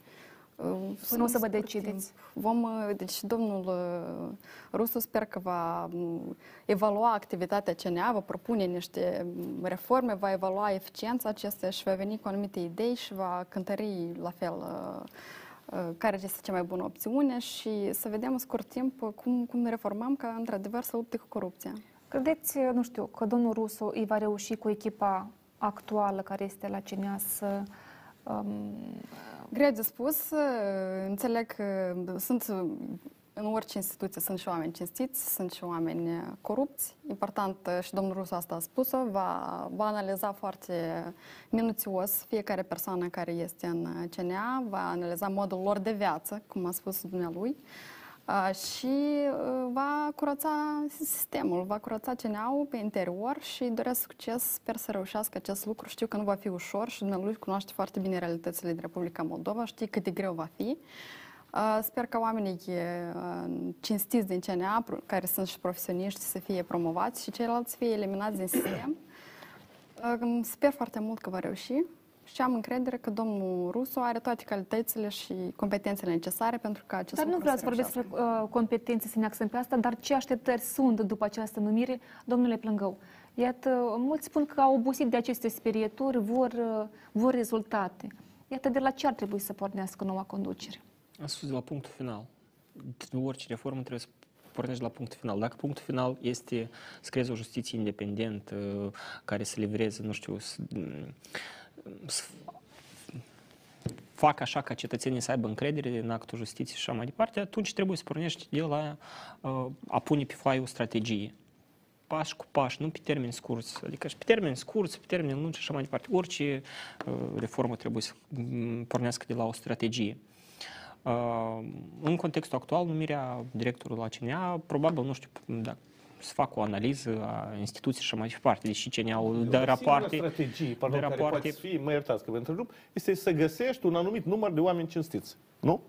Uh, Până sunt o să vă scurt decideți? timp. Vom, uh, deci domnul uh, Rusu sper că va um, evalua activitatea CNA, va propune niște um, reforme, va evalua eficiența acesteia și va veni cu anumite idei și va cântări la fel uh, uh, care este cea mai bună opțiune și să vedem în scurt timp uh, cum, cum ne reformăm ca într-adevăr să lupte cu corupția. Credeți, nu știu, că domnul Rusu îi va reuși cu echipa actuală care este la CNA să um, Greu de spus. uh, Înțeleg că sunt uh, în orice instituție sunt și oameni cinstiți, sunt și oameni uh, corupți. Important, uh, și domnul Rusu asta a spus-o, va, va analiza foarte minuțios fiecare persoană care este în uh, CNA, va analiza modul lor de viață, cum a spus dumnealui, uh, și uh, va curăța sistemul, va curăța CNA-ul pe interior și doresc succes, sper să reușească acest lucru. Știu că nu va fi ușor și dumnealui cunoaște foarte bine realitățile din Republica Moldova, știi cât de greu va fi. Uh, Sper că oamenii uh, cinstiți din CNA, pro- care sunt și profesioniști, să fie promovați și ceilalți să fie eliminați din sistem. Uh, Sper foarte mult că va reuși și am încredere că domnul Rusu are toate calitățile și competențele necesare pentru ca acest Dar nu lucru vreau să să vorbesc reușească. despre uh, competențe, să ne axăm pe asta, dar ce așteptări sunt după această numire, domnule Plângău? Iată, mulți spun că au obosit de aceste sperieturi, vor, uh, vor rezultate. Iată, de la ce ar trebui să pornească noua conducere? Am spus de la punctul final. Orice reformă trebuie să pornești de la punctul final. Dacă punctul final este să creezi o justiție independentă care să livreze, nu știu, să, să facă așa ca cetățenii să aibă încredere în actul justiției și așa mai departe, atunci trebuie să pornești de la uh, a pune pe foaie o strategie. pași cu pași, nu pe termen scurt. Adică și pe termen scurt, pe termen lung și așa mai departe. Orice uh, reformă trebuie să mm, pornească de la o strategie. Uh, în contextul actual, numirea directorului la CNA, probabil, nu știu, dacă să fac o analiză a instituției și așa mai departe, deși CNA-ul dă rapoarte, strategie, pardon, dă care rapoarte poate fi, mă iertați că vă întrerup, este să găsești un anumit număr de oameni cinstiți. Nu?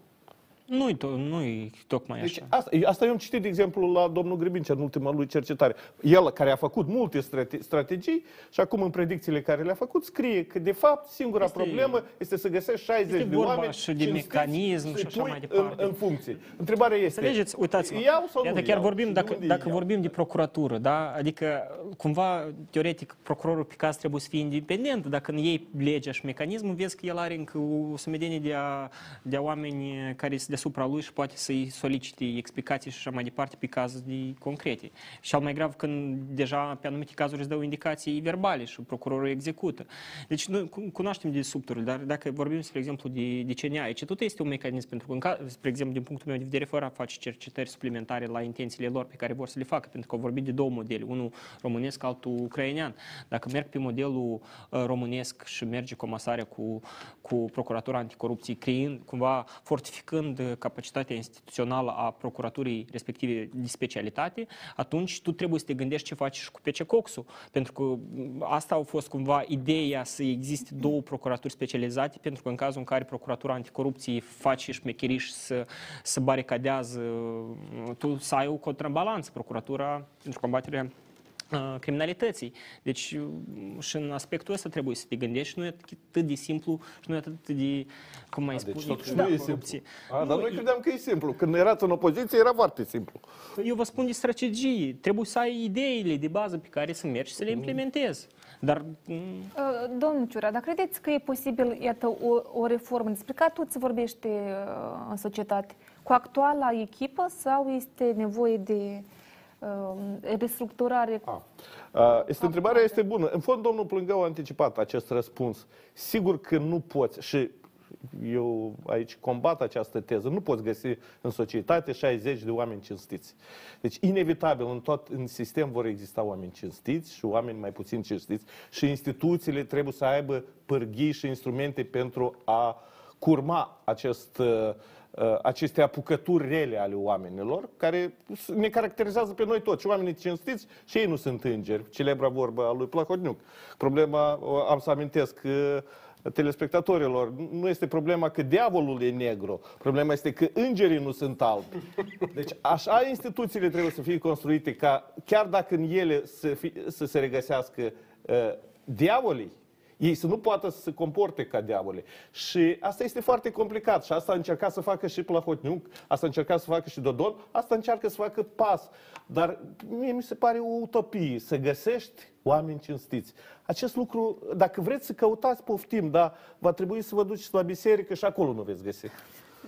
Nu-i, to- nu-i tocmai Deci așa. asta, asta eu am citit, de exemplu, la domnul Gribincea în ultima lui cercetare. El, care a făcut multe strate- strategii și acum în predicțiile care le-a făcut, scrie că, de fapt, singura Este- problemă este să găsești 60 este de vorba oameni și de cinstiți mecanism să-i și așa pui mai departe. În, în funcție. Întrebarea este, Înțelegeți? Uitați-mă. iau sau Iată, nu chiar iau? vorbim, Și dacă, de unde dacă iau? vorbim de procuratură, da? Adică, cumva, teoretic, procurorul pe caz trebuie să fie independent. Dacă în ei legea și mecanismul, vezi că el are încă o sumedenie de, a, de a oameni care sunt deasupra lui și poate să-i solicite explicații și așa mai departe pe caz de concrete. Și al mai grav când deja pe anumite cazuri îți dau indicații verbale și procurorul execută. Deci noi cu- cunoaștem de subturul, dar dacă vorbim, spre exemplu, de, de CNA, aici tot este un mecanism pentru că, în ca, spre exemplu, din punctul meu de vedere, fără a face cercetări suplimentare la intențiile lor pe care vor să le facă, pentru că au vorbit de două modele, unul românesc, altul ucrainean. Dacă merg pe modelul uh, românesc și merge comasarea cu, cu Procuratura Anticorupție, creând, cumva, fortificând uh, capacitatea instituțională a procuraturii respective de specialitate, atunci tu trebuie să te gândești ce faci și cu PC Coxul. Pentru că m, asta a fost cumva ideea să existe două procuraturi specializate, pentru că în cazul în care Procuratura Anticorupție face șmecherii și să, să baricadează, tu să ai o contrabalanță, Procuratura pentru combaterea uh, criminalității. Deci uh, și în aspectul ăsta trebuie să te gândești, nu e atât de simplu și nu e atât de, cum mai Deci spune, totuși da, nu e corupție. simplu. A, dar noi credeam că e simplu. Când erați în opoziție, era foarte simplu. Eu vă spun de strategii. Trebuie să ai ideile de bază pe care să mergi și să le implementezi. Dar mm, Uh, Domnul Ciura, dar credeți că e posibil, iată, o, o reformă despre care tot se vorbește uh, în societate, cu actuala echipă sau este nevoie de uh, restructurare? Uh, Este întrebarea este bună. În fond, domnul Plângău a anticipat acest răspuns. Sigur că nu poți și eu aici combat această teză. Nu poți găsi în societate 60 de oameni cinstiți. Deci, inevitabil, în tot în sistem vor exista oameni cinstiți și oameni mai puțin cinstiți și instituțiile trebuie să aibă pârghii și instrumente pentru a curma acest uh, uh, aceste apucături rele ale oamenilor, care ne caracterizează pe noi toți. Și oamenii cinstiți și ei nu sunt îngeri. Celebra vorbă a lui Plahotniuc. Problema, o- am să amintesc, uh, telespectatorilor, nu este problema că diavolul e negru, problema este că îngerii nu sunt albi. Deci așa instituțiile trebuie să fie construite ca, chiar dacă în ele să, fi, să se regăsească uh, diavolii, ei să nu poată să se comporte ca diavole. Și asta este foarte complicat și asta a încercat să facă și Plahotniuc, asta a încercat să facă și Dodon, asta încearcă să facă pas. Dar mie mi se pare o utopie să găsești oameni cinstiți. Acest lucru, dacă vreți să căutați, poftim, dar va trebui să vă duceți la biserică și acolo nu veți găsi.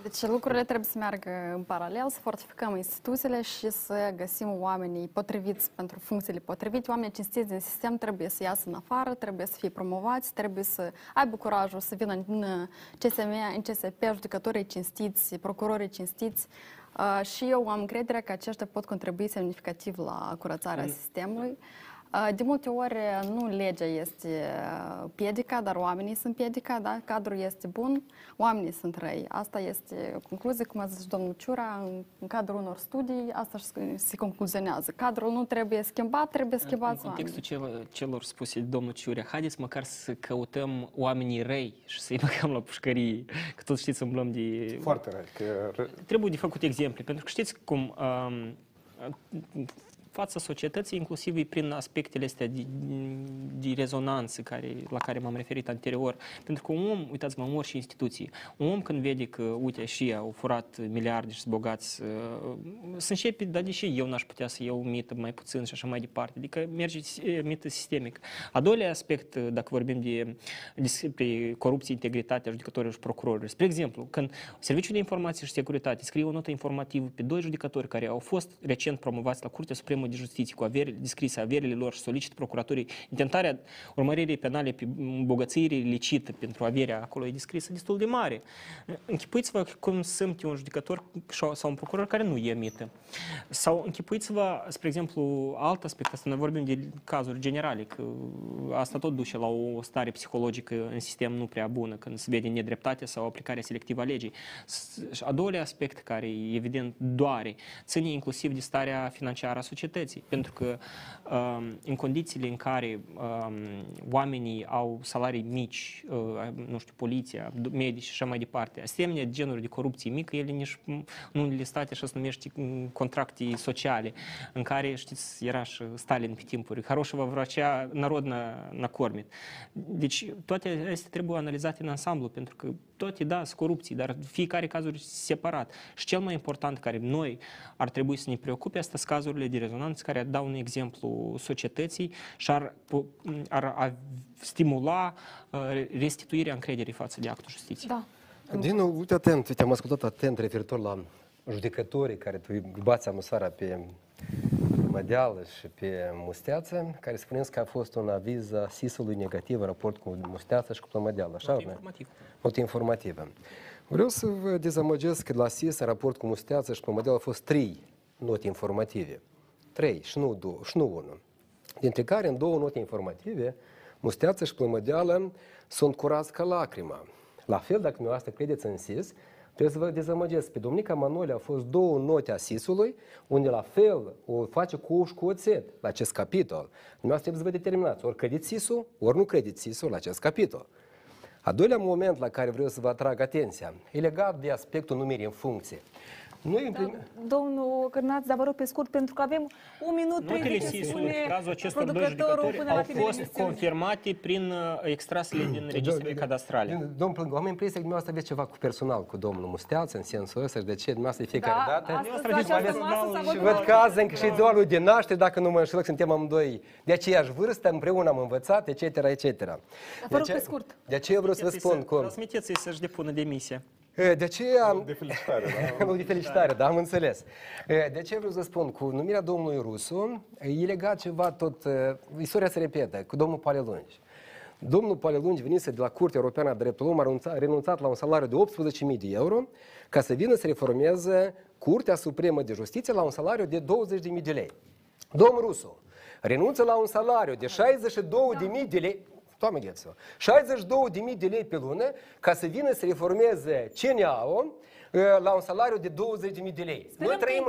Deci lucrurile trebuie să meargă în paralel, să fortificăm instituțiile și să găsim oamenii potriviți pentru funcțiile potrivite. Oamenii cinstiți din sistem trebuie să iasă în afară, trebuie să fie promovați, trebuie să aibă curajul să vină în CSM, în CSP, judecătorii cinstiți, procurorii cinstiți. Uh, și eu am încredere că aceștia pot contribui semnificativ la curățarea Mm. sistemului. Uh, De multe ori nu legea este uh, piedica, dar oamenii sunt piedica, da? cadrul este bun, oamenii sunt răi. Asta este o concluzie, cum a zis domnul Ciura, în, în cadrul unor studii, asta și se concluzionează. Cadrul nu trebuie schimbat, trebuie în schimbați contextul oamenii. celor, celor spuse de domnul Ciurea, haideți măcar să căutăm oamenii răi și să-i băgăm la pușcărie, că toți știți, umblăm de... Foarte răi. Că... Trebuie de făcut exemple, pentru că știți cum um, fața societății, inclusiv prin aspectele astea de, de rezonanță care, la care m-am referit anterior. Pentru că un om, uitați-mă, în orice instituție, un om când vede că, uite, și ei au furat miliarde și sunt bogați, uh, să începe, dar deși eu n-aș putea să iau mită mai puțin și așa mai departe. Adică merge eh, mită sistemic. A doilea aspect, uh, dacă vorbim de, despre corupție, integritatea judecătorilor și procurorilor. Spre exemplu, când Serviciul de Informație și Securitate scrie o notă informativă pe doi judecători care au fost recent promovați la Curtea Supremă Supremă de Justiție cu averi, descrise averile lor și solicită procuraturii intentarea urmăririi penale pe îmbogățire licită pentru averea acolo e descrisă destul de mare. Închipuiți-vă cum sunt un judecător sau un procuror care nu emite. Sau închipuiți-vă, spre exemplu, alt aspect, asta noi vorbim de cazuri generale, că asta tot duce la o stare psihologică în sistem nu prea bună, când se vede nedreptate sau aplicarea selectivă a legii. A doilea aspect care, evident, doare, ține inclusiv de starea financiară a societății, societății. Pentru că um, în condițiile în care um, oamenii au salarii mici, uh, nu știu, poliția, medici și așa mai departe, asemenea genuri de corupție mică, ele nici nu unele state așa se numește uh, contracte sociale, în care, știți, era și Stalin pe timpuri, Haroșova vracea narod na, na cormit. Deci toate astea trebuie analizate în ansamblu, pentru că toate, da, sunt corupții, dar fiecare cazuri separat. Și cel mai important care noi ar trebui să ne preocupe, asta sunt cazurile de rezonanță care dau un exemplu societății și ar, ar, ar stimula uh, restituirea încrederii față de actul justiției. Da. Din nou, uite atent, uite, am ascultat atent referitor la judecătorii care tu bați amusarea pe Mădeală și pe Musteață, care spuneți că a fost un aviz a SIS-ului negativ în raport cu Musteață și cu Mădeală, așa? Not informativ. Not informativă. Vreau să vă dezamăgesc că la SIS, în raport cu Musteață și cu Mădeală, au fost trei note informative. Trei și nu, două, și nu unul. Dintre care, în două note informative, Musteață și Plămădeală sunt curați ca lacrima. La fel, dacă dumneavoastră credeți în SIS, Trebuie să vă dezamăgesc. Pe Domnica Manole au fost două note a SIS-ului, unde la fel o face cu uși cu oțet la acest capitol. Dumneavoastră trebuie să vă determinați. Ori credeți SIS-ul, ori nu credeți SIS-ul la acest capitol. A doilea moment la care vreau să vă atrag atenția e legat de aspectul numirii în funcție. Noi da, domnul Cârnaț, dar vă rog pe scurt, pentru că avem un minut Notele SIS-ului, în cazul acestor doi judecători, au fost confirmate prin uh, extrasele din registrele cadastrale. Domnul Plângu, am impresia că dumneavoastră aveți ceva cu personal cu domnul Musteață, în sensul ăsta, și de ce dumneavoastră de fiecare da, dată. Și văd că azi încă și doar lui de naștere, dacă nu mă înșel, suntem amândoi de aceeași vârstă, împreună am învățat, etc., etc. Vă rog pe scurt. De aceea vreau să vă spun cum... Transmiteți-i să-și depună demisia. De aceea... De felicitare, da? de felicitare, da, am înțeles. De ce vreau să spun? Cu numirea domnului Rusu, e legat ceva tot... Istoria se repetă, cu domnul Palelungi. Domnul Palelungi venise de la Curtea Europeană a Dreptului Omului, a renunțat la un salariu de 18.000 de euro ca să vină să reformeze Curtea Supremă de Justiție la un salariu de 20.000 de lei. Domnul Rusu renunță la un salariu de 62.000 de lei, Doamne gheță, 62.000 de lei pe lună ca să vină să reformeze CNA-ul la un salariu de 20.000 de lei. Sperăm noi trăim,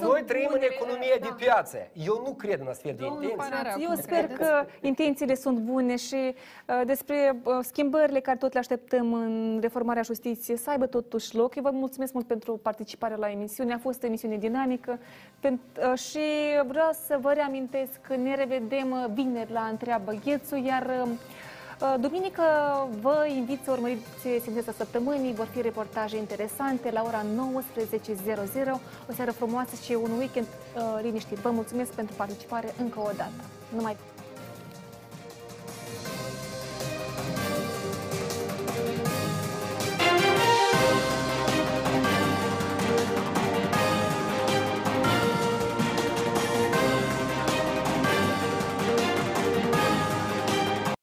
noi trăim în economie da. de piață. Eu nu cred în astfel de intenții. Eu sper că intențiile sunt bune și uh, despre uh, schimbările care tot le așteptăm în reformarea justiției să aibă totuși loc. Eu vă mulțumesc mult pentru participarea la emisiune. A fost o emisiune dinamică uh, și vreau să vă reamintesc că ne revedem vineri la Întreabă Ghețu, iar Uh, duminică vă invit să urmăriți Simțeța Săptămânii, vor fi reportaje interesante la ora 19.00, o seară frumoasă și un weekend uh, liniștit. Vă mulțumesc pentru participare încă o dată. Numai